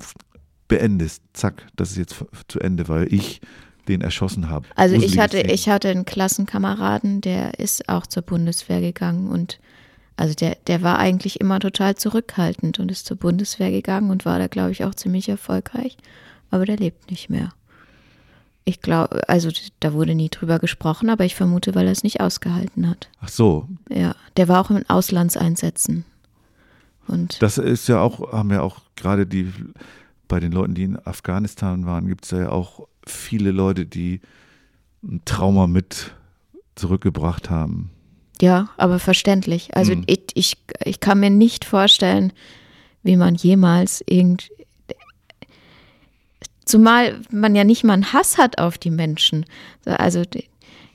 beendest. Zack, das ist jetzt zu Ende, weil ich den erschossen habe. Also ich hatte, ich hatte einen Klassenkameraden, der ist auch zur Bundeswehr gegangen und also der, der war eigentlich immer total zurückhaltend und ist zur Bundeswehr gegangen und war da, glaube ich, auch ziemlich erfolgreich. Aber der lebt nicht mehr. Ich glaube, also da wurde nie drüber gesprochen, aber ich vermute, weil er es nicht ausgehalten hat. Ach so. Ja, der war auch in Auslandseinsätzen. Und das ist ja auch, haben ja auch gerade die, bei den Leuten, die in Afghanistan waren, gibt es ja auch viele Leute, die ein Trauma mit zurückgebracht haben. Ja, aber verständlich. Also hm. ich, ich, ich kann mir nicht vorstellen, wie man jemals irgend, Zumal man ja nicht mal einen Hass hat auf die Menschen. Also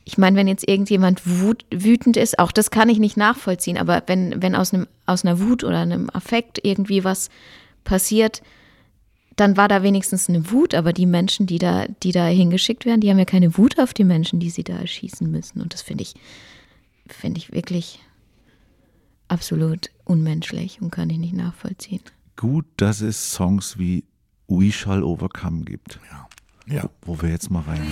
ich meine, wenn jetzt irgendjemand wut, wütend ist, auch das kann ich nicht nachvollziehen, aber wenn, wenn aus, einem, aus einer Wut oder einem Affekt irgendwie was passiert, dann war da wenigstens eine Wut, aber die Menschen, die da, die da hingeschickt werden, die haben ja keine Wut auf die Menschen, die sie da erschießen müssen. Und das finde ich, finde ich wirklich absolut unmenschlich und kann ich nicht nachvollziehen. Gut, dass es Songs wie We Shall Overcome gibt. Ja. ja. Wo, wo wir jetzt mal rein.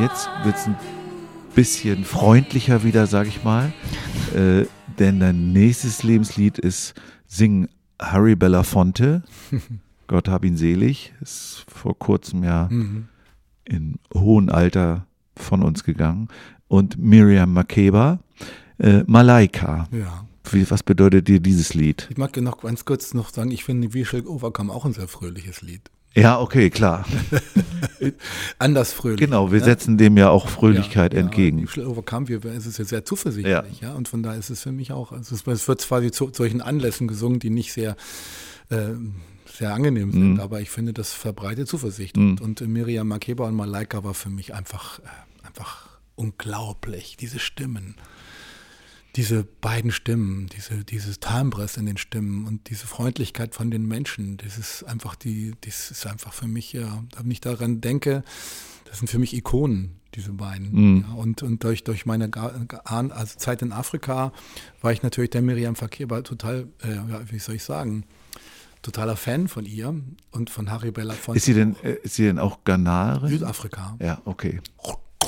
Jetzt wird es ein bisschen freundlicher wieder, sag ich mal. Äh, denn dein nächstes Lebenslied ist Sing Harry Belafonte. [laughs] Gott hab ihn selig. Ist vor kurzem ja mhm. in hohem Alter von uns gegangen. Und Miriam Makeba, äh, Malaika. Ja. Wie, was bedeutet dir dieses Lied? Ich mag noch ganz kurz noch sagen, ich finde Shall Overcome auch ein sehr fröhliches Lied. Ja, okay, klar. [laughs] Anders fröhlich. Genau, wir ne? setzen dem ja auch Fröhlichkeit ja, entgegen. Ja, Overcome, wir, es ist ja sehr zuversichtlich, ja. ja. Und von daher ist es für mich auch, also es, es wird quasi zu solchen Anlässen gesungen, die nicht sehr, äh, sehr angenehm sind, mhm. aber ich finde, das verbreitet Zuversicht. Mhm. Und, und Miriam Makeba und Malaika war für mich einfach, äh, einfach unglaublich, diese Stimmen diese beiden Stimmen, diese, dieses Timbres in den Stimmen und diese Freundlichkeit von den Menschen, das ist einfach die, das ist einfach für mich, ja, wenn ich daran denke, das sind für mich Ikonen, diese beiden. Mhm. Ja, und, und durch, durch meine also Zeit in Afrika war ich natürlich der Miriam Fakir total, äh, ja, wie soll ich sagen, totaler Fan von ihr und von Harry Belafonte. Ist sie denn, äh, ist sie denn auch Ghanarin? Südafrika. Ja, okay.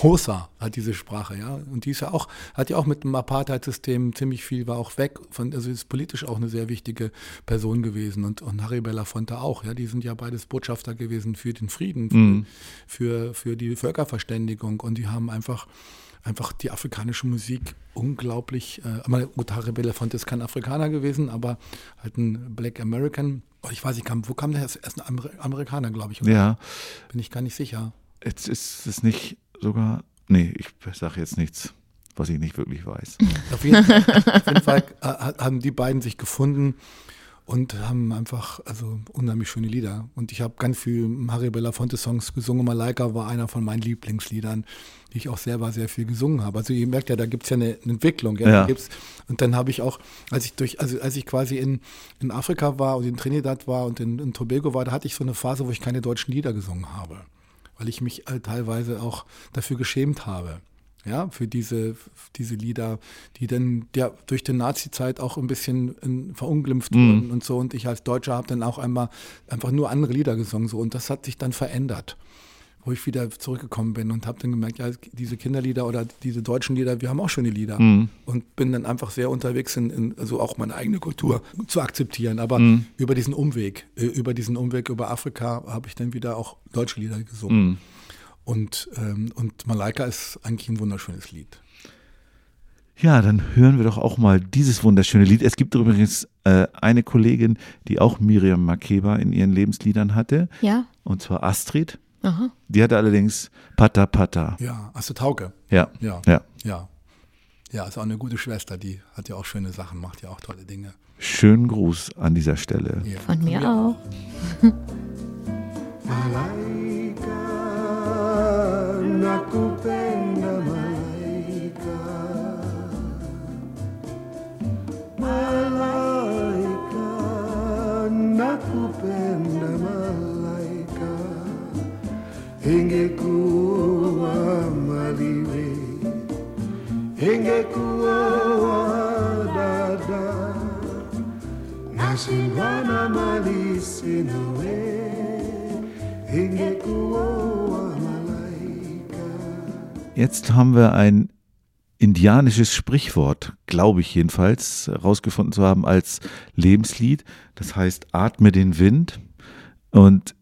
Großer hat diese Sprache, ja. Und die ist ja auch, hat ja auch mit dem Apartheid-System ziemlich viel, war auch weg von, also ist politisch auch eine sehr wichtige Person gewesen und, und Harry Belafonte auch, ja. Die sind ja beides Botschafter gewesen für den Frieden, für, mhm. für, für die Völkerverständigung und die haben einfach einfach die afrikanische Musik unglaublich, äh, gut, Harry Belafonte ist kein Afrikaner gewesen, aber halt ein Black American. Oh, ich weiß nicht, wo kam der? Er ist ein Amerikaner, glaube ich. Oder? Ja. Bin ich gar nicht sicher. Jetzt ist es nicht sogar, nee, ich sage jetzt nichts, was ich nicht wirklich weiß. [laughs] Auf jeden Fall, auf jeden Fall äh, haben die beiden sich gefunden und haben einfach also unheimlich schöne Lieder. Und ich habe ganz viel Harry Belafonte Songs gesungen. Malaika war einer von meinen Lieblingsliedern, die ich auch selber sehr viel gesungen habe. Also ihr merkt ja, da gibt es ja eine, eine, Entwicklung. Ja, ja. Da und dann habe ich auch, als ich durch, also als ich quasi in, in Afrika war und in Trinidad war und in, in Tobago war, da hatte ich so eine Phase, wo ich keine deutschen Lieder gesungen habe. Weil ich mich äh, teilweise auch dafür geschämt habe ja, für diese, diese Lieder, die dann ja, durch die Nazi-Zeit auch ein bisschen in, verunglimpft mhm. wurden und so. Und ich als Deutscher habe dann auch einmal einfach nur andere Lieder gesungen. So. Und das hat sich dann verändert, wo ich wieder zurückgekommen bin und habe dann gemerkt, ja, diese Kinderlieder oder diese deutschen Lieder, wir haben auch schöne Lieder. Mhm. Und bin dann einfach sehr unterwegs, in, in, also auch meine eigene Kultur zu akzeptieren. Aber mhm. über diesen Umweg, äh, über diesen Umweg über Afrika habe ich dann wieder auch deutsche Lieder gesungen. Mhm. Und, ähm, und Malaika ist eigentlich ein wunderschönes Lied. Ja, dann hören wir doch auch mal dieses wunderschöne Lied. Es gibt übrigens äh, eine Kollegin, die auch Miriam Makeba in ihren Lebensliedern hatte. Ja. Und zwar Astrid. Aha. Die hatte allerdings Pata Pata. Ja, Astrid Tauke. Ja. Ja. Ja. Ja. Ja, ist auch eine gute Schwester, die hat ja auch schöne Sachen, macht ja auch tolle Dinge. Schönen Gruß an dieser Stelle. Ja. Von mir auch. nakupenda ingekuwa dada nashindwana mali sinawe ingekuwa Jetzt haben wir ein indianisches Sprichwort, glaube ich jedenfalls, herausgefunden zu haben als Lebenslied. Das heißt, atme den Wind. Und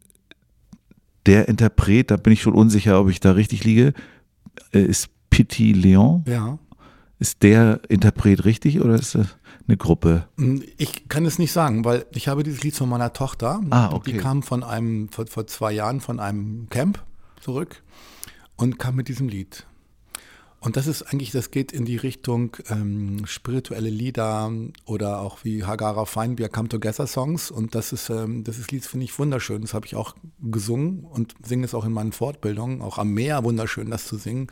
der Interpret, da bin ich schon unsicher, ob ich da richtig liege, äh, ist Pity Leon. Ja. Ist der Interpret richtig oder ist das eine Gruppe? Hm, ich kann es nicht sagen, weil ich habe dieses Lied von meiner Tochter. Ah, okay. Die kam von einem, vor, vor zwei Jahren von einem Camp zurück und kam mit diesem Lied. Und das ist eigentlich, das geht in die Richtung ähm, spirituelle Lieder oder auch wie Hagara Feinbier Come Together Songs. Und das ist, ähm, das ist Lied, finde ich wunderschön. Das habe ich auch gesungen und singe es auch in meinen Fortbildungen. Auch am Meer wunderschön, das zu singen.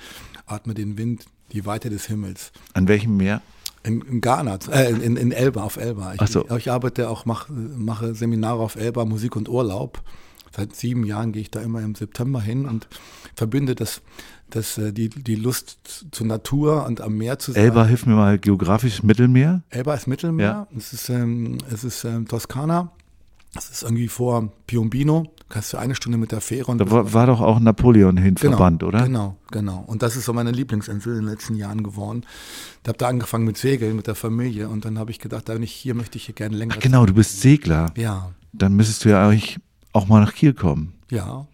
Atme den Wind, die Weite des Himmels. An welchem Meer? In, in Ghana, äh, in, in Elba, auf Elba. Ich, so. ich arbeite auch, mach, mache Seminare auf Elba, Musik und Urlaub. Seit sieben Jahren gehe ich da immer im September hin und verbinde das dass äh, die, die Lust zur Natur und am Meer zu sein. Elba, hilf mir mal geografisch, Mittelmeer? Elba ist Mittelmeer, ja. es ist, ähm, es ist ähm, Toskana, es ist irgendwie vor Piombino, kannst du eine Stunde mit der Fähre. Und da war, war doch auch Napoleon hin genau, verbannt, oder? Genau, genau. Und das ist so meine Lieblingsinsel in den letzten Jahren geworden. Ich habe da angefangen mit Segeln, mit der Familie und dann habe ich gedacht, da ich hier möchte ich hier gerne länger. Ach genau, du bist Segler. Ja. Dann müsstest du ja eigentlich auch mal nach Kiel kommen. Ja,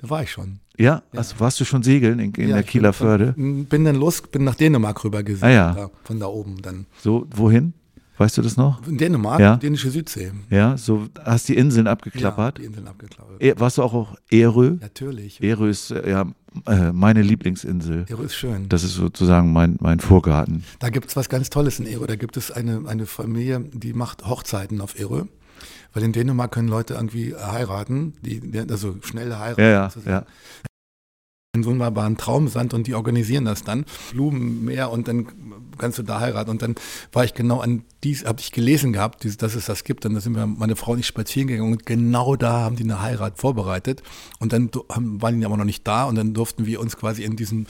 da war ich schon. Ja, ja. Also warst du schon segeln in, in ja, der Kieler Förde? Bin, bin dann los, bin nach Dänemark rüber gesegelt, ah, ja. da, von da oben dann. So, wohin? Weißt du das noch? In Dänemark, ja. dänische Südsee. Ja, so hast die Inseln abgeklappert. Ja, die Inseln abgeklappert. E warst du auch auf Erö? Natürlich. Erö ist äh, ja äh, meine Lieblingsinsel. Erö ist schön. Das ist sozusagen mein, mein Vorgarten. Da gibt es was ganz Tolles in Erö. Da gibt es eine, eine Familie, die macht Hochzeiten auf Erö. Weil in Dänemark können Leute irgendwie heiraten, die, also schnell heiraten. Ja, ja, ja einen wunderbaren Traumsand und die organisieren das dann. Blumenmeer und dann kannst du da heiraten. Und dann war ich genau an dies, habe ich gelesen gehabt, dass es das gibt. Und da sind wir, meine Frau nicht spazieren gegangen und genau da haben die eine Heirat vorbereitet. Und dann waren die aber noch nicht da und dann durften wir uns quasi in diesen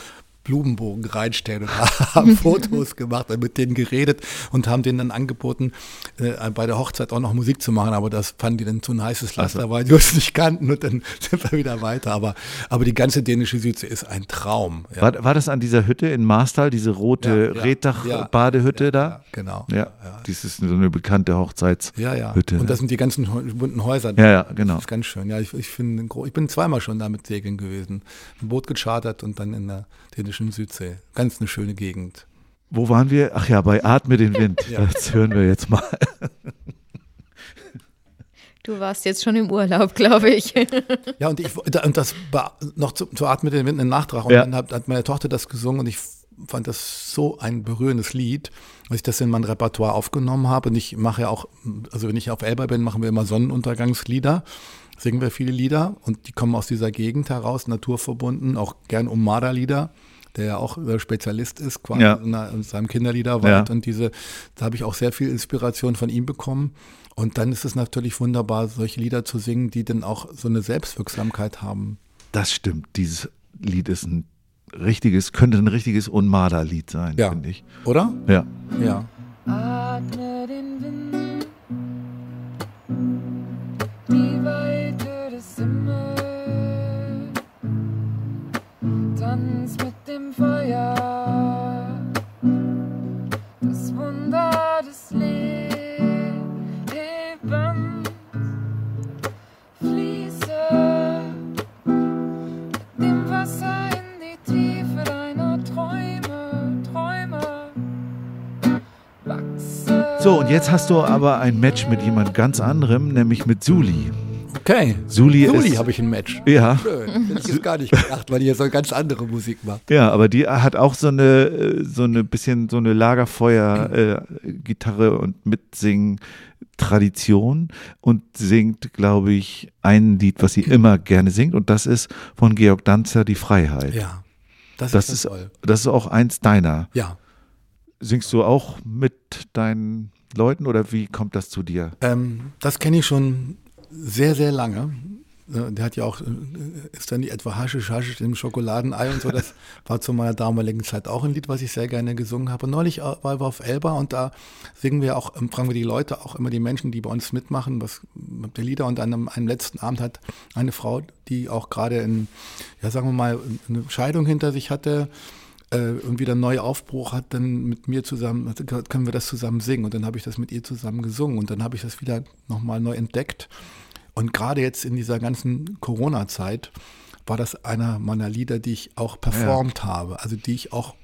Blumenbogen reinstellen und [laughs] haben [laughs] Fotos gemacht und mit denen geredet und haben denen dann angeboten, äh, bei der Hochzeit auch noch Musik zu machen, aber das fanden die dann zu ein heißes Laster, also. weil die uns nicht kannten und dann [laughs] sind wir wieder weiter. Aber, aber die ganze dänische Südsee ist ein Traum. Ja. War, war das an dieser Hütte in Marstal, diese rote ja, ja, Reddach-Badehütte ja, da? genau. Ja, ja. dies ist so eine bekannte Hochzeitshütte. Ja, ja. Und das sind die ganzen bunten Häuser. Ja, ja, genau. Das ist ganz schön. Ja, ich, ich, find, ich bin zweimal schon da mit Segeln gewesen. Ein Boot gechartert und dann in der dänischen Südsee. Ganz eine schöne Gegend. Wo waren wir? Ach ja, bei Atme den Wind. [laughs] ja. Das hören wir jetzt mal. [laughs] Du warst jetzt schon im Urlaub, glaube ich. [laughs] ja, und, ich, und das war noch zu, zu Atme den Wind ein Nachtrag. Und ja. dann hat, hat, meine Tochter das gesungen und ich fand das so ein berührendes Lied, dass ich das in mein Repertoire aufgenommen habe. Und ich mache ja auch, also wenn ich auf Elba bin, machen wir immer Sonnenuntergangslieder singen wir viele Lieder und die kommen aus dieser Gegend heraus, naturverbunden, auch gern Umada-Lieder der ja auch Spezialist ist, quasi ja. in seinem Kinderliederwald. Ja. Und diese, da habe ich auch sehr viel Inspiration von ihm bekommen. Und dann ist es natürlich wunderbar, solche Lieder zu singen, die dann auch so eine Selbstwirksamkeit haben. Das stimmt. Dieses Lied ist ein richtiges, könnte ein richtiges Unmada-Lied sein, ja. finde ich. Oder? Ja. Ja. Atme den Wind, die Weite des Himmels. Tanz mit dem Feuer, das Wunder des Lebens, fließe mit dem Wasser in die Tiefe deiner Träume, Träume, wachse. So, und jetzt hast du aber ein Match mit jemand ganz anderem, nämlich mit Suli. Okay. Suli, Suli habe ich ein Match. Ja. Schön. Hätte ich jetzt gar nicht gedacht, weil die ja so ganz andere Musik macht. Ja, aber die hat auch so eine, äh, so eine bisschen so eine Lagerfeuer-Gitarre äh, und Mitsingen-Tradition und singt, glaube ich, ein Lied, was sie immer gerne singt und das ist von Georg Danzer, Die Freiheit. Ja. Das, das ist, toll. das ist auch eins deiner. Ja. Singst du auch mit deinen Leuten oder wie kommt das zu dir? Ähm, das kenne ich schon sehr, sehr lange. Der hat ja auch, äh, ist dann nicht etwa Haschisch, Haschisch im Schokoladenei und so. Das [laughs] war zu meiner damaligen Zeit auch ein Lied, was ich sehr gerne gesungen habe. Und neulich war wir auf Elba und da singen wir auch, fragen wir die Leute, auch immer die Menschen, die bei uns mitmachen, was der Lieder. Und an einem, einem letzten Abend hat eine Frau, die auch gerade in, ja sagen wir mal, eine Scheidung hinter sich hatte, äh, und wieder neu Aufbruch hat, dann mit mir zusammen, können wir das zusammen singen. Und dann habe ich das mit ihr zusammen gesungen und dann habe ich das wieder nochmal neu entdeckt. Und gerade jetzt in dieser ganzen Corona-Zeit war das einer meiner Lieder, die ich auch performt ja. habe, also die ich auch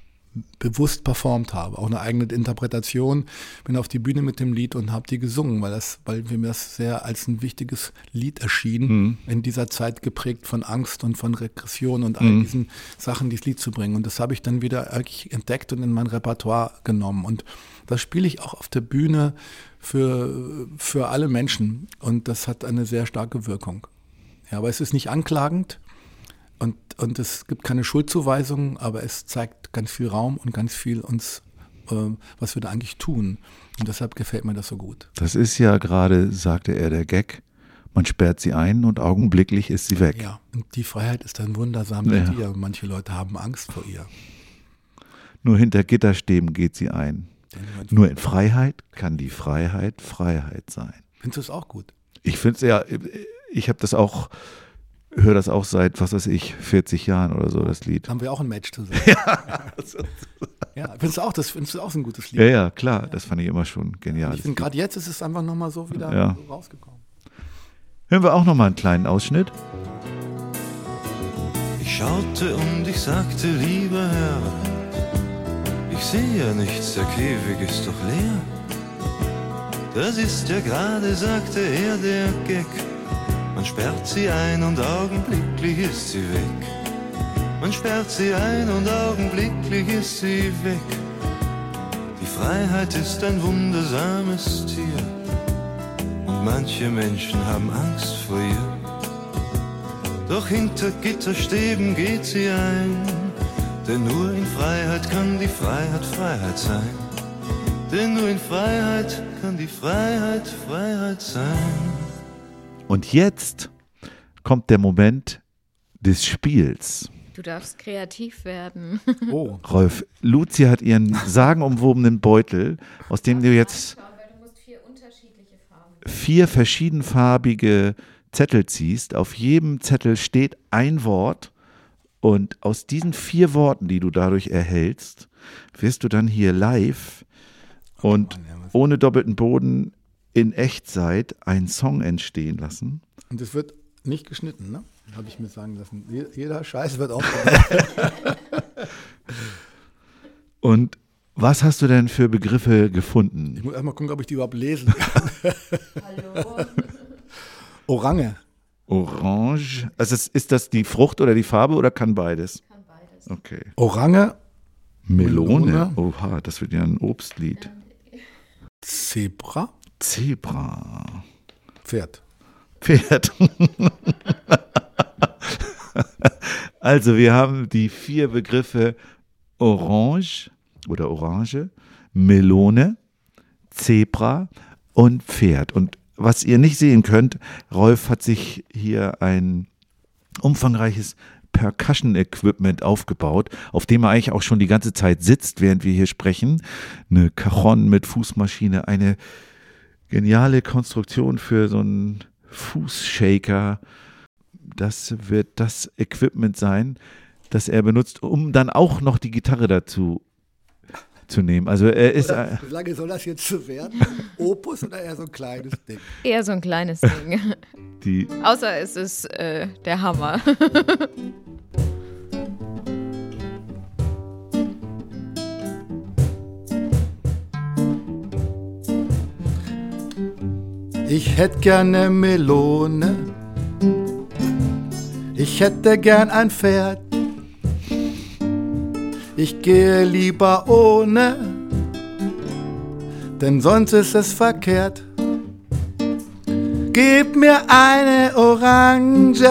bewusst performt habe, auch eine eigene Interpretation. Bin auf die Bühne mit dem Lied und habe die gesungen, weil das, weil mir das sehr als ein wichtiges Lied erschien, mhm. in dieser Zeit geprägt von Angst und von Regression und all mhm. diesen Sachen, dieses Lied zu bringen. Und das habe ich dann wieder entdeckt und in mein Repertoire genommen. Und das spiele ich auch auf der Bühne für, für alle Menschen. Und das hat eine sehr starke Wirkung. Ja, aber es ist nicht anklagend und, und es gibt keine Schuldzuweisung, aber es zeigt ganz viel Raum und ganz viel uns, äh, was wir da eigentlich tun. Und deshalb gefällt mir das so gut. Das ist ja gerade, sagte er, der Gag. Man sperrt sie ein und augenblicklich ist sie weg. Ja, und die Freiheit ist ein wundersames ja. Tier. Manche Leute haben Angst vor ihr. Nur hinter Gitterstäben geht sie ein. Nur in Freiheit kann die Freiheit Freiheit sein. Findest du es auch gut? Ich finde es ja, ich habe das auch, höre das auch seit, was weiß ich, 40 Jahren oder so, das Lied. Haben wir auch ein Match zusammen. [laughs] ja. ja, findest du auch, das findest du auch so ein gutes Lied? Ja, ja, klar, ja. das fand ich immer schon genial. Ich finde, gerade jetzt ist es einfach nochmal so wieder ja. rausgekommen. Hören wir auch nochmal einen kleinen Ausschnitt. Ich schaute und ich sagte, lieber Herr, ich sehe ja nichts, der Käfig ist doch leer. Das ist ja gerade, sagte er, der Gag. Man sperrt sie ein und augenblicklich ist sie weg. Man sperrt sie ein und augenblicklich ist sie weg. Die Freiheit ist ein wundersames Tier. Und manche Menschen haben Angst vor ihr. Doch hinter Gitterstäben geht sie ein Denn nur in Freiheit kann die Freiheit Freiheit sein. Denn nur in Freiheit kann die Freiheit Freiheit sein. Und jetzt kommt der Moment des Spiels. Du darfst kreativ werden. [laughs] Oh. Rolf, Luzi hat ihren sagenumwobenen Beutel, aus dem du jetzt vier verschiedenfarbige Zettel ziehst. Auf jedem Zettel steht ein Wort und aus diesen vier Worten, die du dadurch erhältst, wirst du dann hier live und ohne doppelten Boden in Echtzeit einen Song entstehen lassen. Und es wird nicht geschnitten, ne? Habe ich mir sagen lassen. Jeder Scheiß wird auch. [laughs] und was hast du denn für Begriffe gefunden? Ich muss erstmal gucken, ob ich die überhaupt lesen kann. Hallo. Orange. Orange. Also ist, ist das die Frucht oder die Farbe oder kann beides? Kann beides. Okay. Orange. Melone. Melone. Oha, das wird ja ein Obstlied. Zebra. Zebra. Pferd. Pferd. [laughs] also wir haben die vier Begriffe Orange oder Orange, Melone, Zebra und Pferd. Und was ihr nicht sehen könnt, Rolf hat sich hier ein umfangreiches Percussion-Equipment aufgebaut, auf dem er eigentlich auch schon die ganze Zeit sitzt, während wir hier sprechen. Eine Cajon mit Fußmaschine, eine geniale Konstruktion für so einen Fußshaker. Das wird das Equipment sein, das er benutzt, um dann auch noch die Gitarre dazu zu nehmen. Also er ist. Oder, wie lange soll das jetzt so werden? Opus oder eher so ein kleines Ding? Eher so ein kleines Ding. [laughs] Die Außer es ist äh, der Hammer. [laughs] Ich hätte gerne Melone. Ich hätte gern ein Pferd. Ich gehe lieber ohne, denn sonst ist es verkehrt. Gib mir eine Orange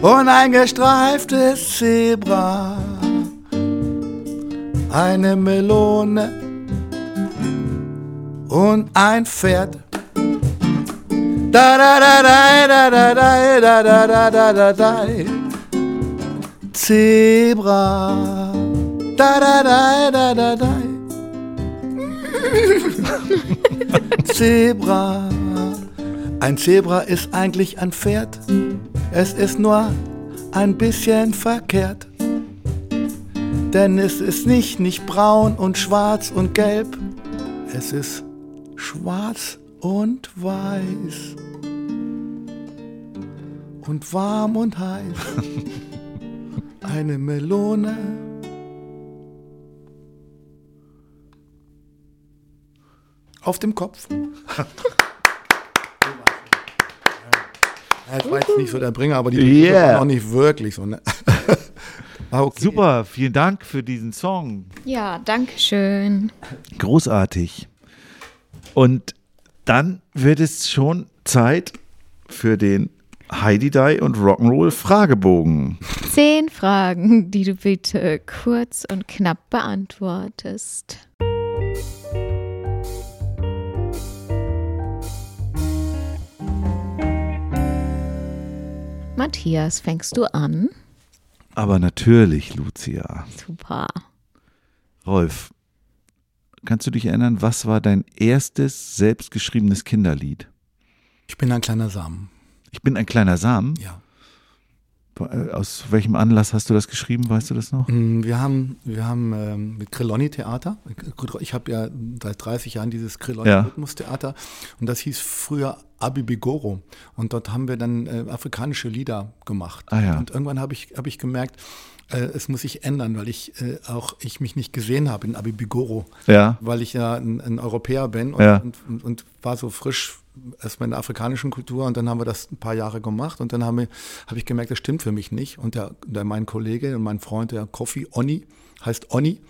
und ein gestreiftes Zebra, eine Melone und ein Pferd. Da da da da da da da da da da da da Zebra. Da da da da da da. Zebra. Ein Zebra ist eigentlich ein Pferd. Es ist nur ein bisschen verkehrt. Denn es ist nicht, nicht braun und schwarz und gelb. Es ist schwarz und weiß. Und warm und heiß. [laughs] Eine Melone. Auf dem Kopf. Das war jetzt nicht so der Bringer, aber die Yeah. auch nicht wirklich so. Ne? War [laughs] okay. Super, vielen Dank für diesen Song. Ja, danke schön. Großartig. Und dann wird es schon Zeit für den Heidi Die und Rock'n'Roll Fragebogen. Zehn Fragen, die du bitte kurz und knapp beantwortest. Matthias, fängst du an? Aber natürlich, Lucia. Super. Rolf, kannst du dich erinnern, was war dein erstes selbstgeschriebenes Kinderlied? Ich bin ein kleiner Samen. Ich bin ein kleiner Samen. Ja. Aus welchem Anlass hast du das geschrieben? Weißt du das noch? Mm, Wir haben, wir haben ähm, mit Grilloni Theater, ich habe ja seit 30 Jahren dieses Grilloni Ja. Rhythmustheater und das hieß früher Abibigoro und dort haben wir dann äh, afrikanische Lieder gemacht. Ah ja. Und irgendwann habe ich, hab ich gemerkt, äh, es muss sich ändern, weil ich äh, auch ich mich nicht gesehen habe in Abibigoro, Ja. weil ich ja ein, ein Europäer bin und, Ja. und, und, und war so frisch erstmal in der afrikanischen Kultur und dann haben wir das ein paar Jahre gemacht und dann habe ich gemerkt, das stimmt für mich nicht. Und der, der mein Kollege und mein Freund, der Kofi Onni, heißt Onni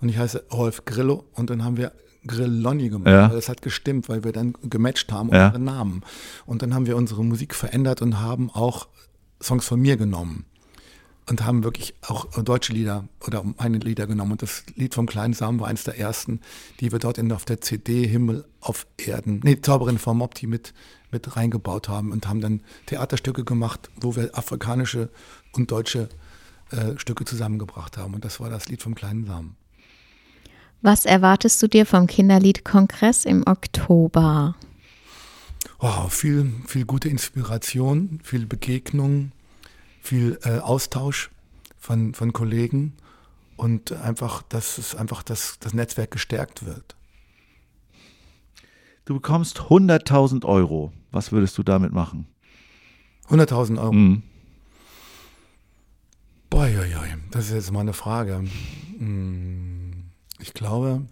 und ich heiße Rolf Grillo und dann haben wir Grilloni gemacht. Ja. Das hat gestimmt, weil wir dann gematcht haben, Ja. unsere Namen. Und dann haben wir unsere Musik verändert und haben auch Songs von mir genommen. Und haben wirklich auch deutsche Lieder oder meine Lieder genommen. Und das Lied vom kleinen Samen war eines der ersten, die wir dort in, auf der CD Himmel auf Erden, nee, Zauberin vom Mopti mit, mit reingebaut haben und haben dann Theaterstücke gemacht, wo wir afrikanische und deutsche äh, Stücke zusammengebracht haben. Und das war das Lied vom kleinen Samen. Was erwartest du dir vom Kinderliedkongress im Oktober? Oh, viel, viel gute Inspiration, viel Begegnung, viel äh, Austausch von, von Kollegen und einfach, dass es einfach das, das Netzwerk gestärkt wird. Du bekommst 100.000 Euro. Was würdest du damit machen? 100.000 Euro. Mhm. Boah, das ist jetzt mal eine Frage. Hm, ich glaube,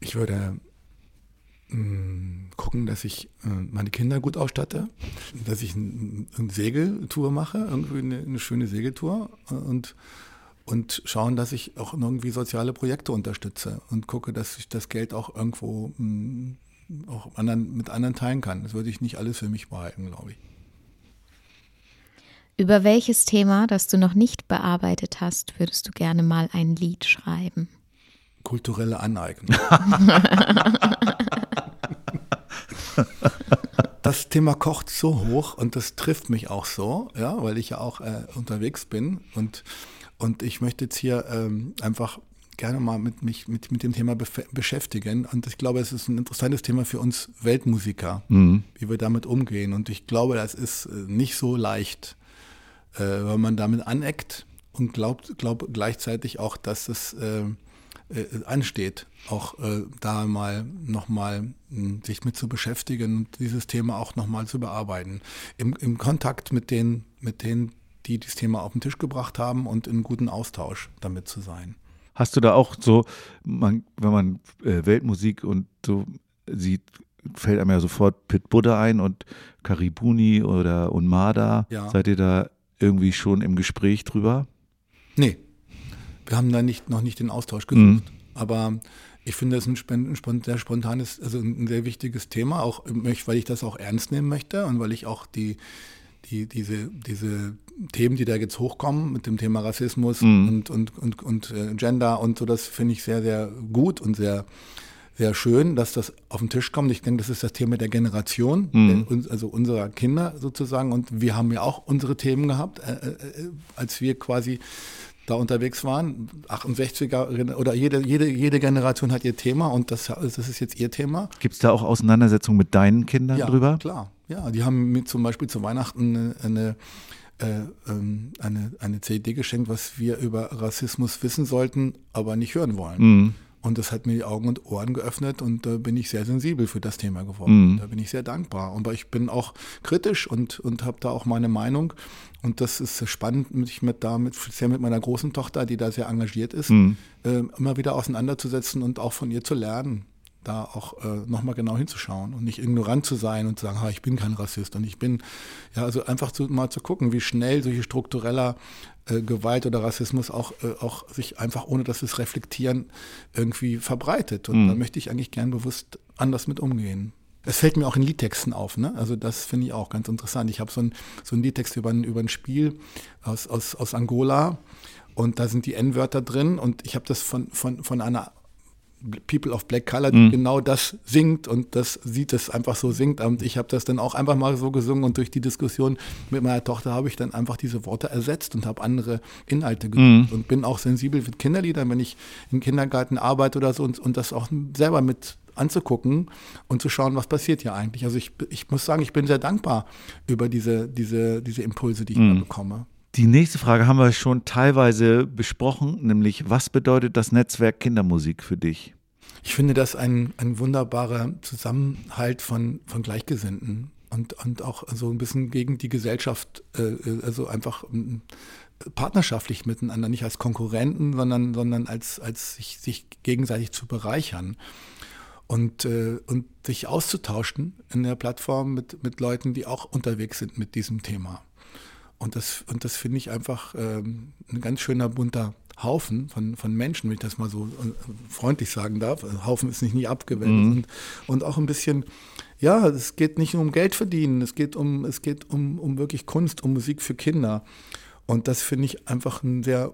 ich würde gucken, dass ich äh, meine Kinder gut ausstatte, dass ich eine Segeltour mache, irgendwie eine, eine schöne Segeltour äh, und, und schauen, dass ich auch irgendwie soziale Projekte unterstütze und gucke, dass ich das Geld auch irgendwo hm, auch anderen, mit anderen teilen kann. Das würde ich nicht alles für mich behalten, glaube ich. Über welches Thema, das du noch nicht bearbeitet hast, würdest du gerne mal ein Lied schreiben? Kulturelle Aneignung. [laughs] das Thema kocht so hoch und das trifft mich auch so, ja, weil ich ja auch äh, unterwegs bin und, und ich möchte jetzt hier ähm, einfach gerne mal mit mich mit, mit dem Thema beschäftigen. Und ich glaube, es ist ein interessantes Thema für uns Weltmusiker, mhm. wie wir damit umgehen. Und ich glaube, das ist äh, nicht so leicht, äh, weil man damit aneckt und glaubt, glaubt gleichzeitig auch, dass es äh, äh, ansteht, auch äh, da mal nochmal hm, sich mit zu beschäftigen und dieses Thema auch nochmal zu bearbeiten. Im, Im Kontakt mit den, mit denen, die das Thema auf den Tisch gebracht haben und in guten Austausch damit zu sein. Hast du da auch so, man, wenn man äh, Weltmusik und so sieht, fällt einem ja sofort Pit Buddha ein und Karibuni oder Unmada. Ja. Seid ihr da irgendwie schon im Gespräch drüber? Nee, wir haben da nicht, noch nicht den Austausch gesucht. Mhm. Aber ich finde das ein, ein, sehr spontanes, also ein sehr wichtiges Thema, auch weil ich das auch ernst nehmen möchte und weil ich auch die, die, diese, diese Themen, die da jetzt hochkommen mit dem Thema Rassismus mhm. und, und, und, und äh, Gender und so, das finde ich sehr, sehr gut und sehr, sehr schön, dass das auf den Tisch kommt. Ich denke, das ist das Thema der Generation, mhm. der, also unserer Kinder sozusagen. Und wir haben ja auch unsere Themen gehabt, äh, äh, äh als wir quasi da unterwegs waren. 68er oder jede, jede, jede Generation hat ihr Thema und das, das ist jetzt ihr Thema. Gibt es da auch Auseinandersetzungen mit deinen Kindern ja, drüber? Klar, ja. Die haben mir zum Beispiel zu Weihnachten eine, eine, äh, ähm, eine, eine CD geschenkt, was wir über Rassismus wissen sollten, aber nicht hören wollen. Mhm. Und das hat mir die Augen und Ohren geöffnet und da bin ich sehr sensibel für das Thema geworden. Mhm. Da bin ich sehr dankbar. Aber ich bin auch kritisch und, und habe da auch meine Meinung. Und das ist spannend, mich mit da, mit, sehr mit meiner großen Tochter, die da sehr engagiert ist, mhm. äh, immer wieder auseinanderzusetzen und auch von ihr zu lernen da auch äh, nochmal genau hinzuschauen und nicht ignorant zu sein und zu sagen, ha, ich bin kein Rassist und ich bin, ja, also einfach zu, mal zu gucken, wie schnell solche struktureller äh, Gewalt oder Rassismus auch, äh, auch sich einfach, ohne dass wir es reflektieren, irgendwie verbreitet. Und mhm. da möchte ich eigentlich gern bewusst anders mit umgehen. Es fällt mir auch in Liedtexten auf, ne? Also das finde ich auch ganz interessant. Ich habe so, ein, so einen Liedtext über ein, über ein Spiel aus, aus, aus Angola und da sind die N-Wörter drin und ich habe das von, von, von einer People of Black Color, die mhm. genau das singt und das sieht es einfach so singt. Und ich habe das dann auch einfach mal so gesungen und durch die Diskussion mit meiner Tochter habe ich dann einfach diese Worte ersetzt und habe andere Inhalte gesucht mhm. und bin auch sensibel mit Kinderliedern, wenn ich im Kindergarten arbeite oder so und, und das auch selber mit anzugucken und zu schauen, was passiert hier eigentlich. Also ich, ich muss sagen, ich bin sehr dankbar über diese, diese, diese Impulse, die ich mhm. da bekomme. Die nächste Frage haben wir schon teilweise besprochen, nämlich was bedeutet das Netzwerk Kindermusik für dich? Ich finde das ein, ein wunderbarer Zusammenhalt von, von Gleichgesinnten und, und auch so ein bisschen gegen die Gesellschaft, äh, also einfach äh, partnerschaftlich miteinander, nicht als Konkurrenten, sondern, sondern als, als sich, sich gegenseitig zu bereichern und, äh, und sich auszutauschen in der Plattform mit, mit Leuten, die auch unterwegs sind mit diesem Thema. Und das, und das finde ich einfach ähm, ein ganz schöner bunter Haufen von, von Menschen, wenn ich das mal so äh, freundlich sagen darf. Haufen ist nicht nie abgewählt. Mhm. Und, und auch ein bisschen, ja, es geht nicht nur um Geld verdienen, es geht um, es geht um, um wirklich Kunst, um Musik für Kinder. Und das finde ich einfach ein sehr,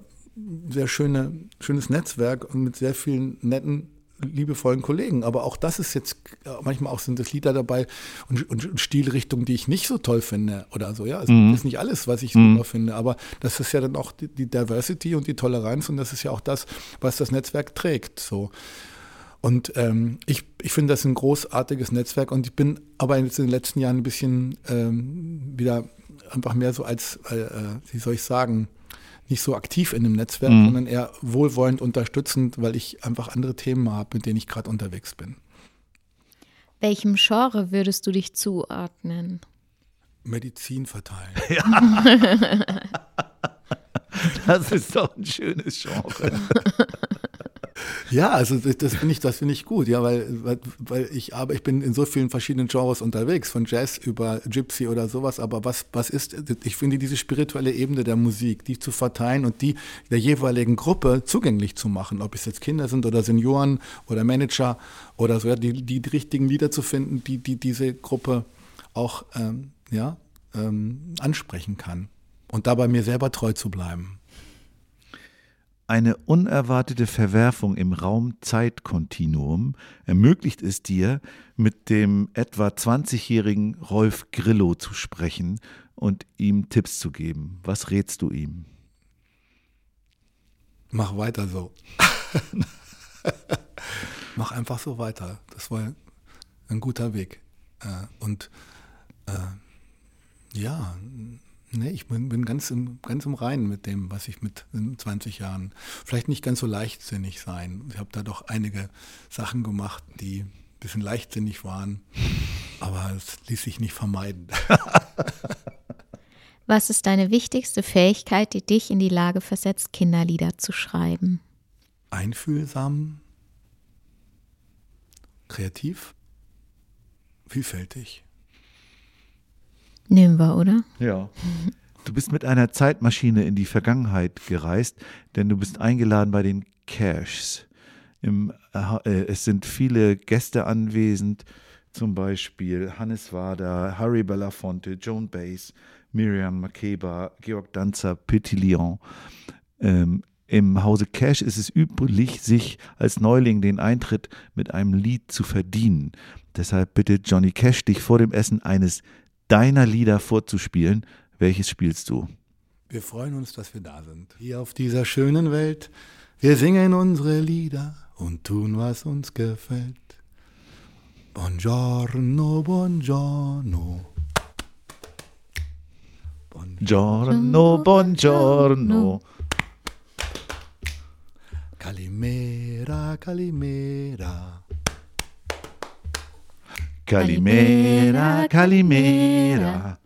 sehr schöne, schönes Netzwerk und mit sehr vielen netten liebevollen Kollegen. Aber auch das ist jetzt, manchmal auch sind das Lieder dabei und, und Stilrichtungen, die ich nicht so toll finde oder so. Ja, es mhm. ist nicht alles, was ich super mhm. finde, aber das ist ja dann auch die, die, Diversity und die Toleranz und das ist ja auch das, was das Netzwerk trägt. So. Und ähm, ich, ich finde das ein großartiges Netzwerk und ich bin aber jetzt in den letzten Jahren ein bisschen ähm, wieder einfach mehr so als, äh, äh wie soll ich sagen, nicht so aktiv in dem Netzwerk, mhm. sondern eher wohlwollend unterstützend, weil ich einfach andere Themen habe, mit denen ich gerade unterwegs bin. Welchem Genre würdest du dich zuordnen? Medizin verteilen. [laughs] Ja. [laughs] das ist doch ein schönes Genre. [laughs] Ja, also das, finde ich, das finde ich gut, ja, weil, weil ich aber ich bin in so vielen verschiedenen Genres unterwegs, von Jazz über Gypsy oder sowas. Aber was, was ist, ich finde diese spirituelle Ebene der Musik, die zu verteilen und die der jeweiligen Gruppe zugänglich zu machen, ob es jetzt Kinder sind oder Senioren oder Manager oder so, ja, die, die, die richtigen Lieder zu finden, die, die diese Gruppe auch ähm, ja, ähm, ansprechen kann und dabei mir selber treu zu bleiben. Eine unerwartete Verwerfung im Raum-Zeit-Kontinuum ermöglicht es dir, mit dem etwa 20-jährigen Rolf Grillo zu sprechen und ihm Tipps zu geben. Was rätst du ihm? Mach weiter so. [laughs] Mach einfach so weiter. Das war ein guter Weg. Äh, und äh, ja, Nee, ich bin, bin, ganz, im, ganz im Reinen mit dem, was ich mit 20 Jahren, vielleicht nicht ganz so leichtsinnig sein. Ich habe da doch einige Sachen gemacht, die ein bisschen leichtsinnig waren, aber es ließ sich nicht vermeiden. [laughs] was ist deine wichtigste Fähigkeit, die dich in die Lage versetzt, Kinderlieder zu schreiben? Einfühlsam, kreativ, vielfältig. Nehmen wir, oder? Ja. Du bist mit einer Zeitmaschine in die Vergangenheit gereist, denn du bist eingeladen bei den Cashs. Im, äh, es sind viele Gäste anwesend, zum Beispiel Hannes Wader, Harry Belafonte, Joan Bass, Miriam Makeba, Georg Danzer, Petit Lyon. Ähm, Im Hause Cash ist es üblich, sich als Neuling den Eintritt mit einem Lied zu verdienen. Deshalb bittet Johnny Cash dich vor dem Essen eines deiner Lieder vorzuspielen. Welches spielst du? Wir freuen uns, dass wir da sind. Hier auf dieser schönen Welt. Wir singen unsere Lieder und tun, was uns gefällt. Buongiorno, buongiorno. Buongiorno, buongiorno. Calimera, calimera. Kalimera, Kalimera.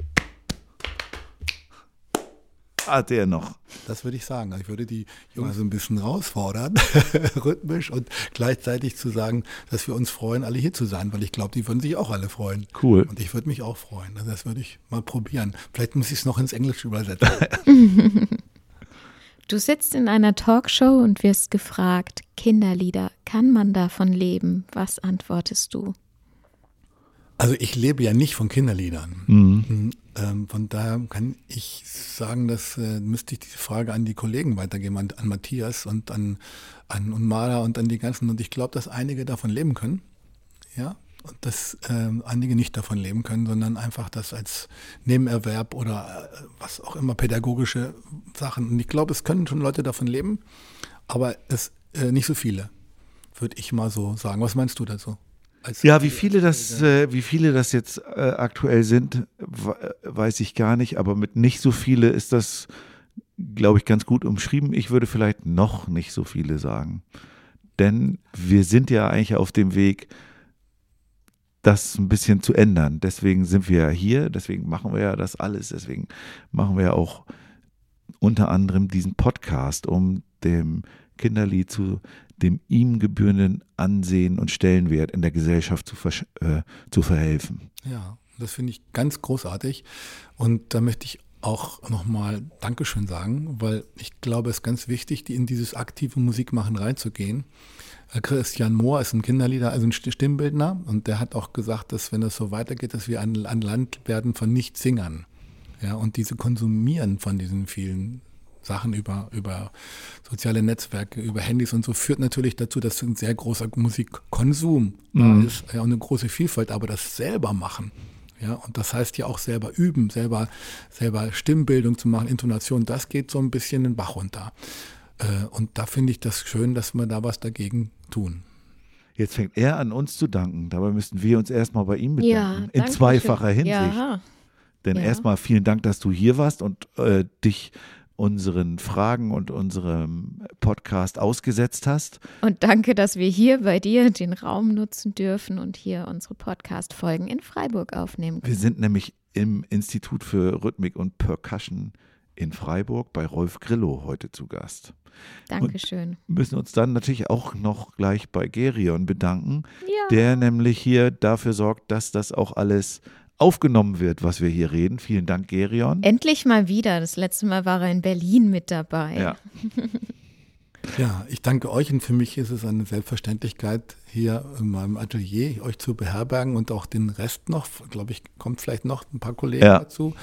Hat er noch. Das würde ich sagen. Ich würde die Jungs so ein bisschen herausfordern, [laughs] rhythmisch und gleichzeitig zu sagen, dass wir uns freuen, alle hier zu sein, weil ich glaube, die würden sich auch alle freuen. Cool. Und ich würde mich auch freuen. Also das würde ich mal probieren. Vielleicht muss ich es noch ins Englische übersetzen. [laughs] Du sitzt in einer Talkshow und wirst gefragt, Kinderlieder, kann man davon leben? Was antwortest du? Also ich lebe ja nicht von Kinderliedern. Mhm. Hm, ähm, von daher kann ich sagen, dass äh, müsste ich diese Frage an die Kollegen weitergeben, an, an Matthias und an, an Unmara und an die ganzen. Und ich glaube, dass einige davon leben können. Ja. Und dass äh, einige nicht davon leben können, sondern einfach das als Nebenerwerb oder äh, was auch immer, pädagogische Sachen. Und ich glaube, es können schon Leute davon leben, aber es äh, nicht so viele, würde ich mal so sagen. Was meinst du dazu? Ja, wie viele das, äh, wie viele das jetzt äh, aktuell sind, weiß ich gar nicht, aber mit nicht so viele ist das, glaube ich, ganz gut umschrieben. Ich würde vielleicht noch nicht so viele sagen. Denn wir sind ja eigentlich auf dem Weg, das ein bisschen zu ändern. Deswegen sind wir ja hier, deswegen machen wir ja das alles, deswegen machen wir ja auch unter anderem diesen Podcast, um dem Kinderlied zu dem ihm gebührenden Ansehen und Stellenwert in der Gesellschaft zu, äh, zu verhelfen. Ja, das finde ich ganz großartig. Und da möchte ich auch nochmal Dankeschön sagen, weil ich glaube, es ist ganz wichtig, in dieses aktive Musikmachen reinzugehen. Äh, Christian Mohr ist ein Kinderlieder, also ein Stimmbildner, und der hat auch gesagt, dass wenn das so weitergeht, dass wir ein, ein Land werden von Nichtsingern. Ja, und diese Konsumieren von diesen vielen Sachen über, über soziale Netzwerke, über Handys und so, führt natürlich dazu, dass ein sehr großer Musikkonsum mhm. da ist, ja, und eine große Vielfalt, aber das selber machen. Ja, und das heißt ja auch selber üben, selber, selber Stimmbildung zu machen, Intonation, das geht so ein bisschen den Bach runter. Äh, und da finde ich das schön, dass wir da was dagegen tun. Jetzt fängt er an, uns zu danken. Dabei müssten wir uns erstmal bei ihm bedanken. Ja, in zweifacher schön. Hinsicht. Ja. Denn ja. erstmal vielen Dank, dass du hier warst und äh, dich unseren Fragen und unserem Podcast ausgesetzt hast. Und danke, dass wir hier bei dir den Raum nutzen dürfen und hier unsere Podcast-Folgen in Freiburg aufnehmen können. Wir sind nämlich im Institut für Rhythmik und Percussion in Freiburg bei Rolf Grillo heute zu Gast. Dankeschön. Und müssen uns dann natürlich auch noch gleich bei Gerion bedanken, ja. der nämlich hier dafür sorgt, dass das auch alles aufgenommen wird, was wir hier reden. Vielen Dank, Gerion. Endlich mal wieder. Das letzte Mal war er in Berlin mit dabei. Ja. Ja, ich danke euch und für mich ist es eine Selbstverständlichkeit, hier in meinem Atelier euch zu beherbergen und auch den Rest noch, glaube ich, kommt vielleicht noch ein paar Kollegen ja. dazu.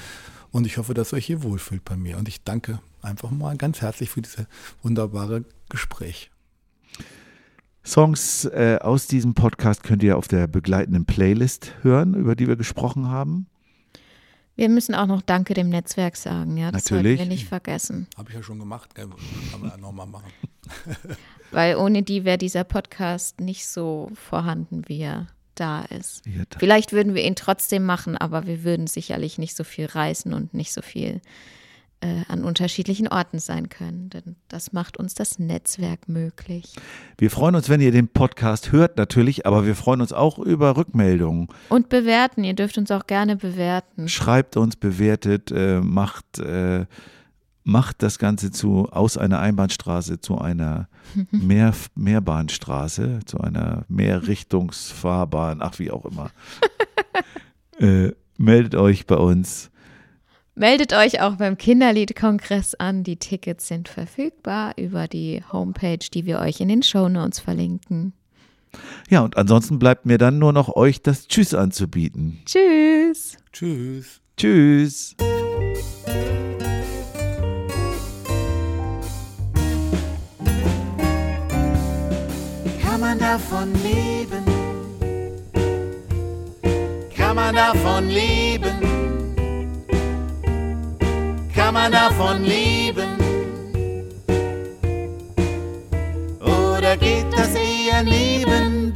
Und ich hoffe, dass ihr euch hier wohlfühlt bei mir. Und ich danke einfach mal ganz herzlich für dieses wunderbare Gespräch. Songs äh, aus diesem Podcast könnt ihr auf der begleitenden Playlist hören, über die wir gesprochen haben. Wir müssen auch noch Danke dem Netzwerk sagen, ja. Das Natürlich. sollten wir nicht vergessen. Habe ich ja schon gemacht, kann man ja nochmal machen. [laughs] Weil ohne die wäre dieser Podcast nicht so vorhanden, wie er da ist. Ja, Vielleicht würden wir ihn trotzdem machen, aber wir würden sicherlich nicht so viel reisen und nicht so viel äh, an unterschiedlichen Orten sein können. Denn das macht uns das Netzwerk möglich. Wir freuen uns, wenn ihr den Podcast hört, natürlich, aber wir freuen uns auch über Rückmeldungen. Und bewerten. Ihr dürft uns auch gerne bewerten. Schreibt uns, bewertet, äh, macht. Äh, macht das Ganze zu aus einer Einbahnstraße zu einer [laughs] Mehr, Mehrbahnstraße, zu einer Mehrrichtungsfahrbahn, ach wie auch immer. [laughs] äh, meldet euch bei uns. Meldet euch auch beim Kinderliedkongress an. Die Tickets sind verfügbar über die Homepage, die wir euch in den Show Notes verlinken. Ja, und ansonsten bleibt mir dann nur noch euch das Tschüss anzubieten. Tschüss. Tschüss. Tschüss. Kann man davon leben? Kann man davon leben? Man davon leben? Oder geht das eher nebenbei?